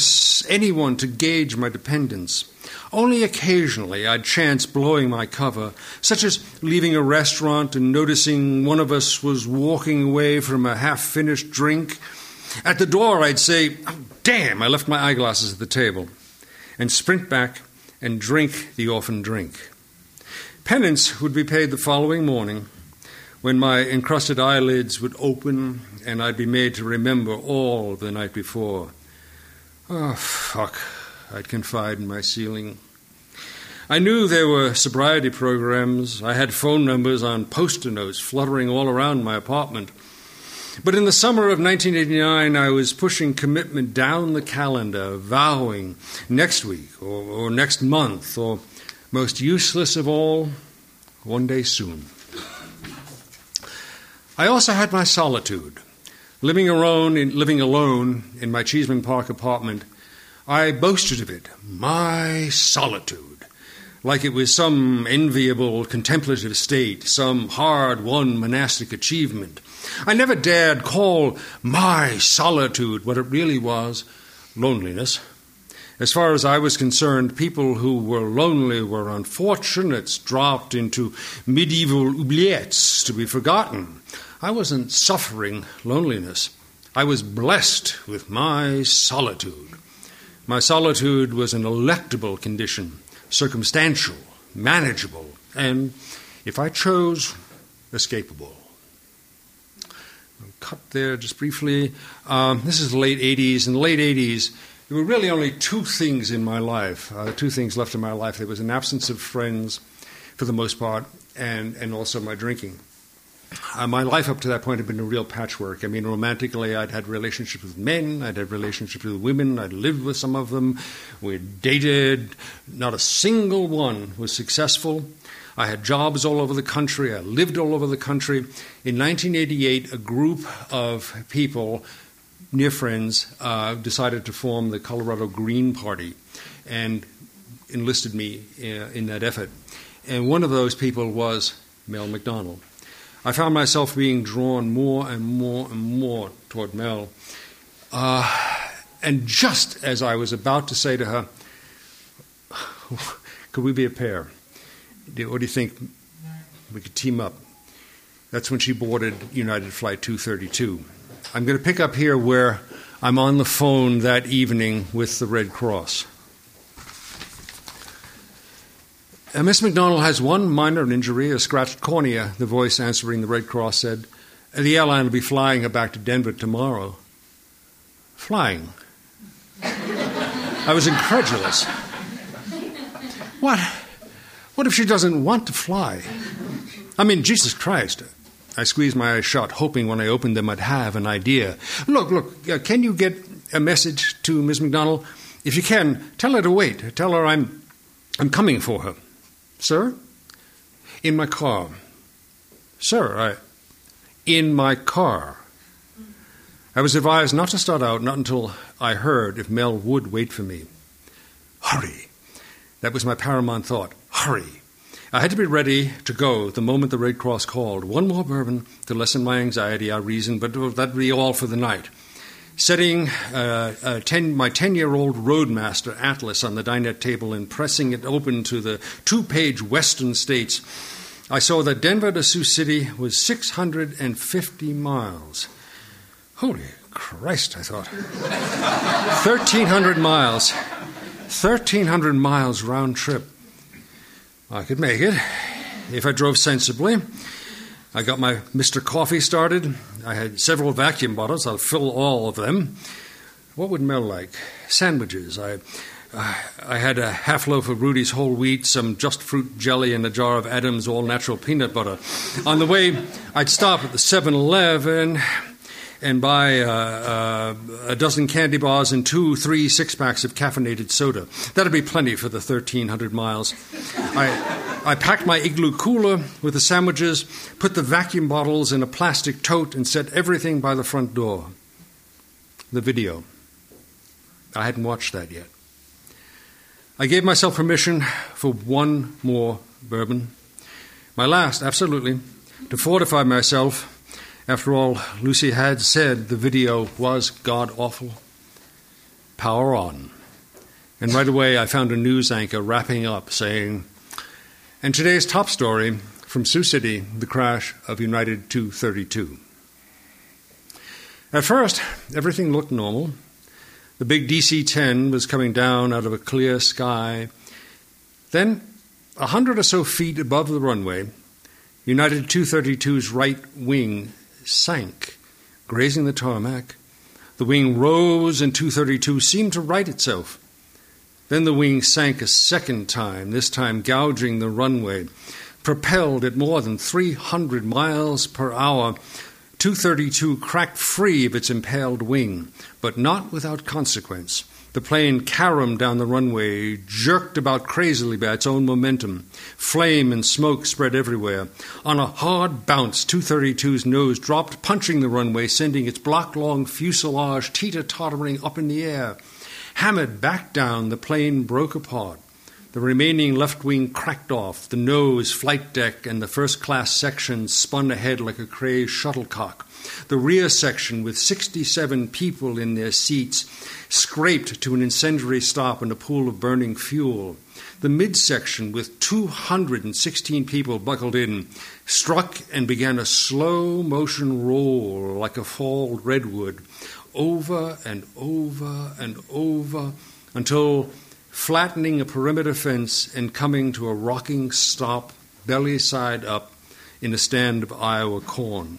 S11: anyone to gauge my dependence. Only occasionally I'd chance blowing my cover, such as leaving a restaurant and noticing one of us was walking away from a half finished drink. At the door, I'd say, oh, Damn, I left my eyeglasses at the table, and sprint back and drink the orphan drink. Penance would be paid the following morning when my encrusted eyelids would open and I'd be made to remember all the night before. Oh, fuck, I'd confide in my ceiling. I knew there were sobriety programs. I had phone numbers on poster notes fluttering all around my apartment. But in the summer of 1989, I was pushing commitment down the calendar, vowing next week or, or next month, or most useless of all, one day soon. I also had my solitude. Living alone in, living alone in my Cheeseman Park apartment, I boasted of it, my solitude, like it was some enviable contemplative state, some hard won monastic achievement. I never dared call my solitude what it really was loneliness. As far as I was concerned, people who were lonely were unfortunates dropped into medieval oubliettes to be forgotten. I wasn't suffering loneliness. I was blessed with my solitude. My solitude was an electable condition, circumstantial, manageable, and, if I chose, escapable. I'll cut there just briefly. Um, this is the late 80s. In the late 80s, there were really only two things in my life, uh, two things left in my life. There was an absence of friends, for the most part, and, and also my drinking. Uh, my life up to that point had been a real patchwork. I mean, romantically, I'd had relationships with men, I'd had relationships with women, I'd lived with some of them, we'd dated. Not a single one was successful. I had jobs all over the country, I lived all over the country. In 1988, a group of people near friends uh, decided to form the Colorado Green Party and enlisted me uh, in that effort. And one of those people was Mel McDonald. I found myself being drawn more and more and more toward Mel. Uh, and just as I was about to say to her, Could we be a pair? What do you think? We could team up. That's when she boarded United Flight 232. I'm going to pick up here where I'm on the phone that evening with the Red Cross. Uh, Miss McDonald has one minor injury, a scratched cornea, the voice answering the Red Cross said. The airline will be flying her back to Denver tomorrow. Flying. I was incredulous. What? What if she doesn't want to fly? I mean, Jesus Christ. I squeezed my eyes shut, hoping when I opened them I'd have an idea. Look, look, uh, can you get a message to Miss McDonald? If you can, tell her to wait. Tell her I'm, I'm coming for her. Sir? In my car. Sir, I. In my car. I was advised not to start out, not until I heard if Mel would wait for me. Hurry. That was my paramount thought. Hurry. I had to be ready to go the moment the Red Cross called. One more bourbon to lessen my anxiety, I reasoned, but that'd be all for the night. Setting uh, ten, my 10 year old Roadmaster Atlas on the dinette table and pressing it open to the two page Western States, I saw that Denver to Sioux City was 650 miles. Holy Christ, I thought. 1,300 miles. 1,300 miles round trip. I could make it if I drove sensibly. I got my Mr. Coffee started. I had several vacuum bottles. I'll fill all of them. What would Mel like? Sandwiches. I, uh, I had a half loaf of Rudi's whole wheat, some just fruit jelly, and a jar of Adams all natural peanut butter. On the way, I'd stop at the 7 Eleven and buy uh, uh, a dozen candy bars and two, three six packs of caffeinated soda. That'd be plenty for the 1,300 miles. I, I packed my igloo cooler with the sandwiches, put the vacuum bottles in a plastic tote, and set everything by the front door. The video. I hadn't watched that yet. I gave myself permission for one more bourbon. My last, absolutely, to fortify myself after all, Lucy had said the video was god awful. Power on. And right away, I found a news anchor wrapping up saying, and today's top story from Sioux City the crash of United 232. At first, everything looked normal. The big DC 10 was coming down out of a clear sky. Then A hundred or so feet above the runway, United 232's right wing sank, grazing the tarmac. The wing rose, and 232 seemed to right itself. Then the wing sank a second time, this time gouging the runway. Propelled at more than 300 miles per hour, 232 cracked free of its impaled wing, but not without consequence. The plane caromed down the runway, jerked about crazily by its own momentum. Flame and smoke spread everywhere. On a hard bounce, 232's nose dropped, punching the runway, sending its block long fuselage teeter tottering up in the air. Hammered back down, the plane broke apart. The remaining left wing cracked off. The nose, flight deck, and the first class section spun ahead like a crazed shuttlecock. The rear section, with 67 people in their seats, scraped to an incendiary stop in a pool of burning fuel. The midsection, with 216 people buckled in, struck and began a slow motion roll like a falled redwood, over and over and over until flattening a perimeter fence and coming to a rocking stop, belly side up, in a stand of Iowa corn.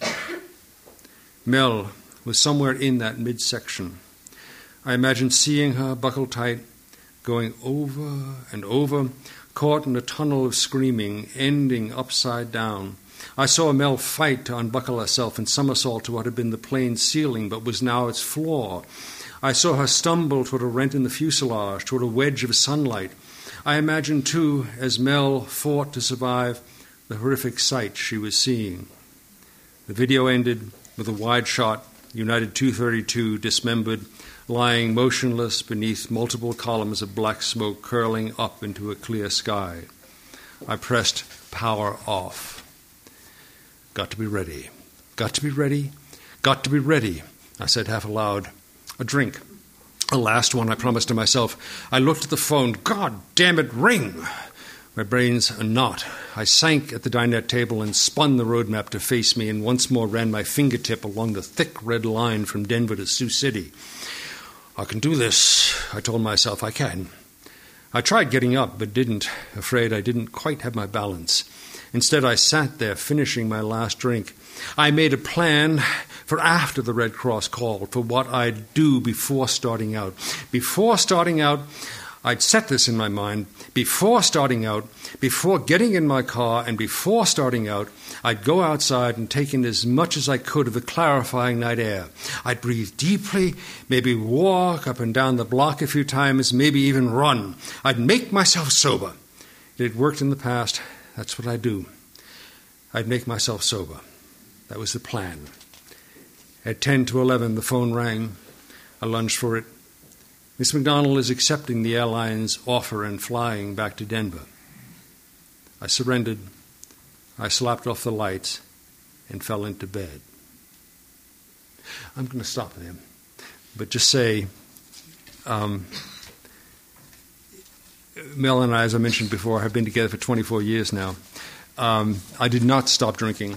S11: Mel was somewhere in that midsection. I imagine seeing her buckle tight, going over and over, caught in a tunnel of screaming, ending upside down. I saw Mel fight to unbuckle herself and somersault to what had been the plane's ceiling but was now its floor. I saw her stumble toward a rent in the fuselage, toward a wedge of sunlight. I imagined, too, as Mel fought to survive, the horrific sight she was seeing. The video ended with a wide shot United 232 dismembered, lying motionless beneath multiple columns of black smoke curling up into a clear sky. I pressed power off. Got to be ready. Got to be ready. Got to be ready, I said half aloud. A drink. A last one, I promised to myself. I looked at the phone. God damn it, ring! My brain's a knot. I sank at the dinette table and spun the road map to face me and once more ran my fingertip along the thick red line from Denver to Sioux City. I can do this, I told myself. I can. I tried getting up, but didn't, afraid I didn't quite have my balance. Instead, I sat there finishing my last drink. I made a plan for after the Red Cross called, for what I'd do before starting out. Before starting out, I'd set this in my mind. Before starting out, before getting in my car, and before starting out, I'd go outside and take in as much as I could of the clarifying night air. I'd breathe deeply, maybe walk up and down the block a few times, maybe even run. I'd make myself sober. It had worked in the past. That's what I'd do. I'd make myself sober. That was the plan. At 10 to 11, the phone rang. I lunged for it. Miss McDonald is accepting the airline's offer and flying back to Denver. I surrendered. I slapped off the lights and fell into bed. I'm going to stop there, but just say um, Mel and I, as I mentioned before, have been together for 24 years now. Um, I did not stop drinking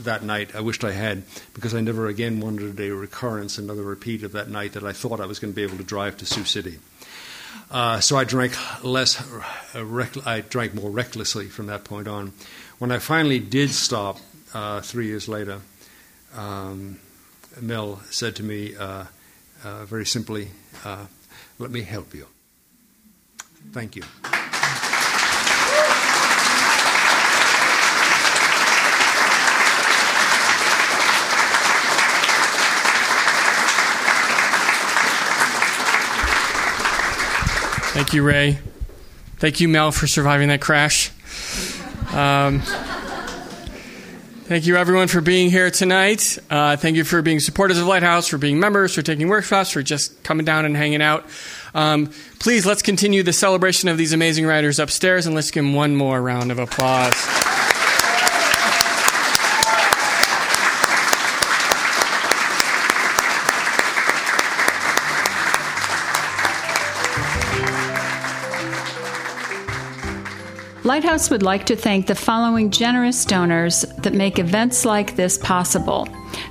S11: that night. I wished I had, because I never again wanted a recurrence, another repeat of that night that I thought I was going to be able to drive to Sioux City. Uh, so I drank less. Uh, rec- I drank more recklessly from that point on. When I finally did stop, uh, three years later, um, Mel said to me uh, uh, very simply, uh, "Let me help you." Thank you.
S2: Thank you, Ray. Thank you, Mel, for surviving that crash. Um, thank you, everyone, for being here tonight. Uh, thank you for being supporters of Lighthouse, for being members, for taking workshops, for just coming down and hanging out. Um, please, let's continue the celebration of these amazing writers upstairs, and let's give them one more round of applause.
S1: Lighthouse would like to thank the following generous donors that make events like this possible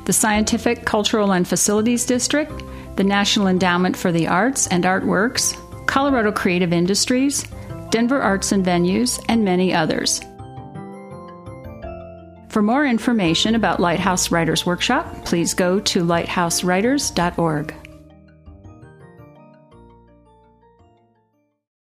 S1: the Scientific, Cultural, and Facilities District, the National Endowment for the Arts and Artworks, Colorado Creative Industries, Denver Arts and Venues, and many others. For more information about Lighthouse Writers Workshop, please go to lighthousewriters.org.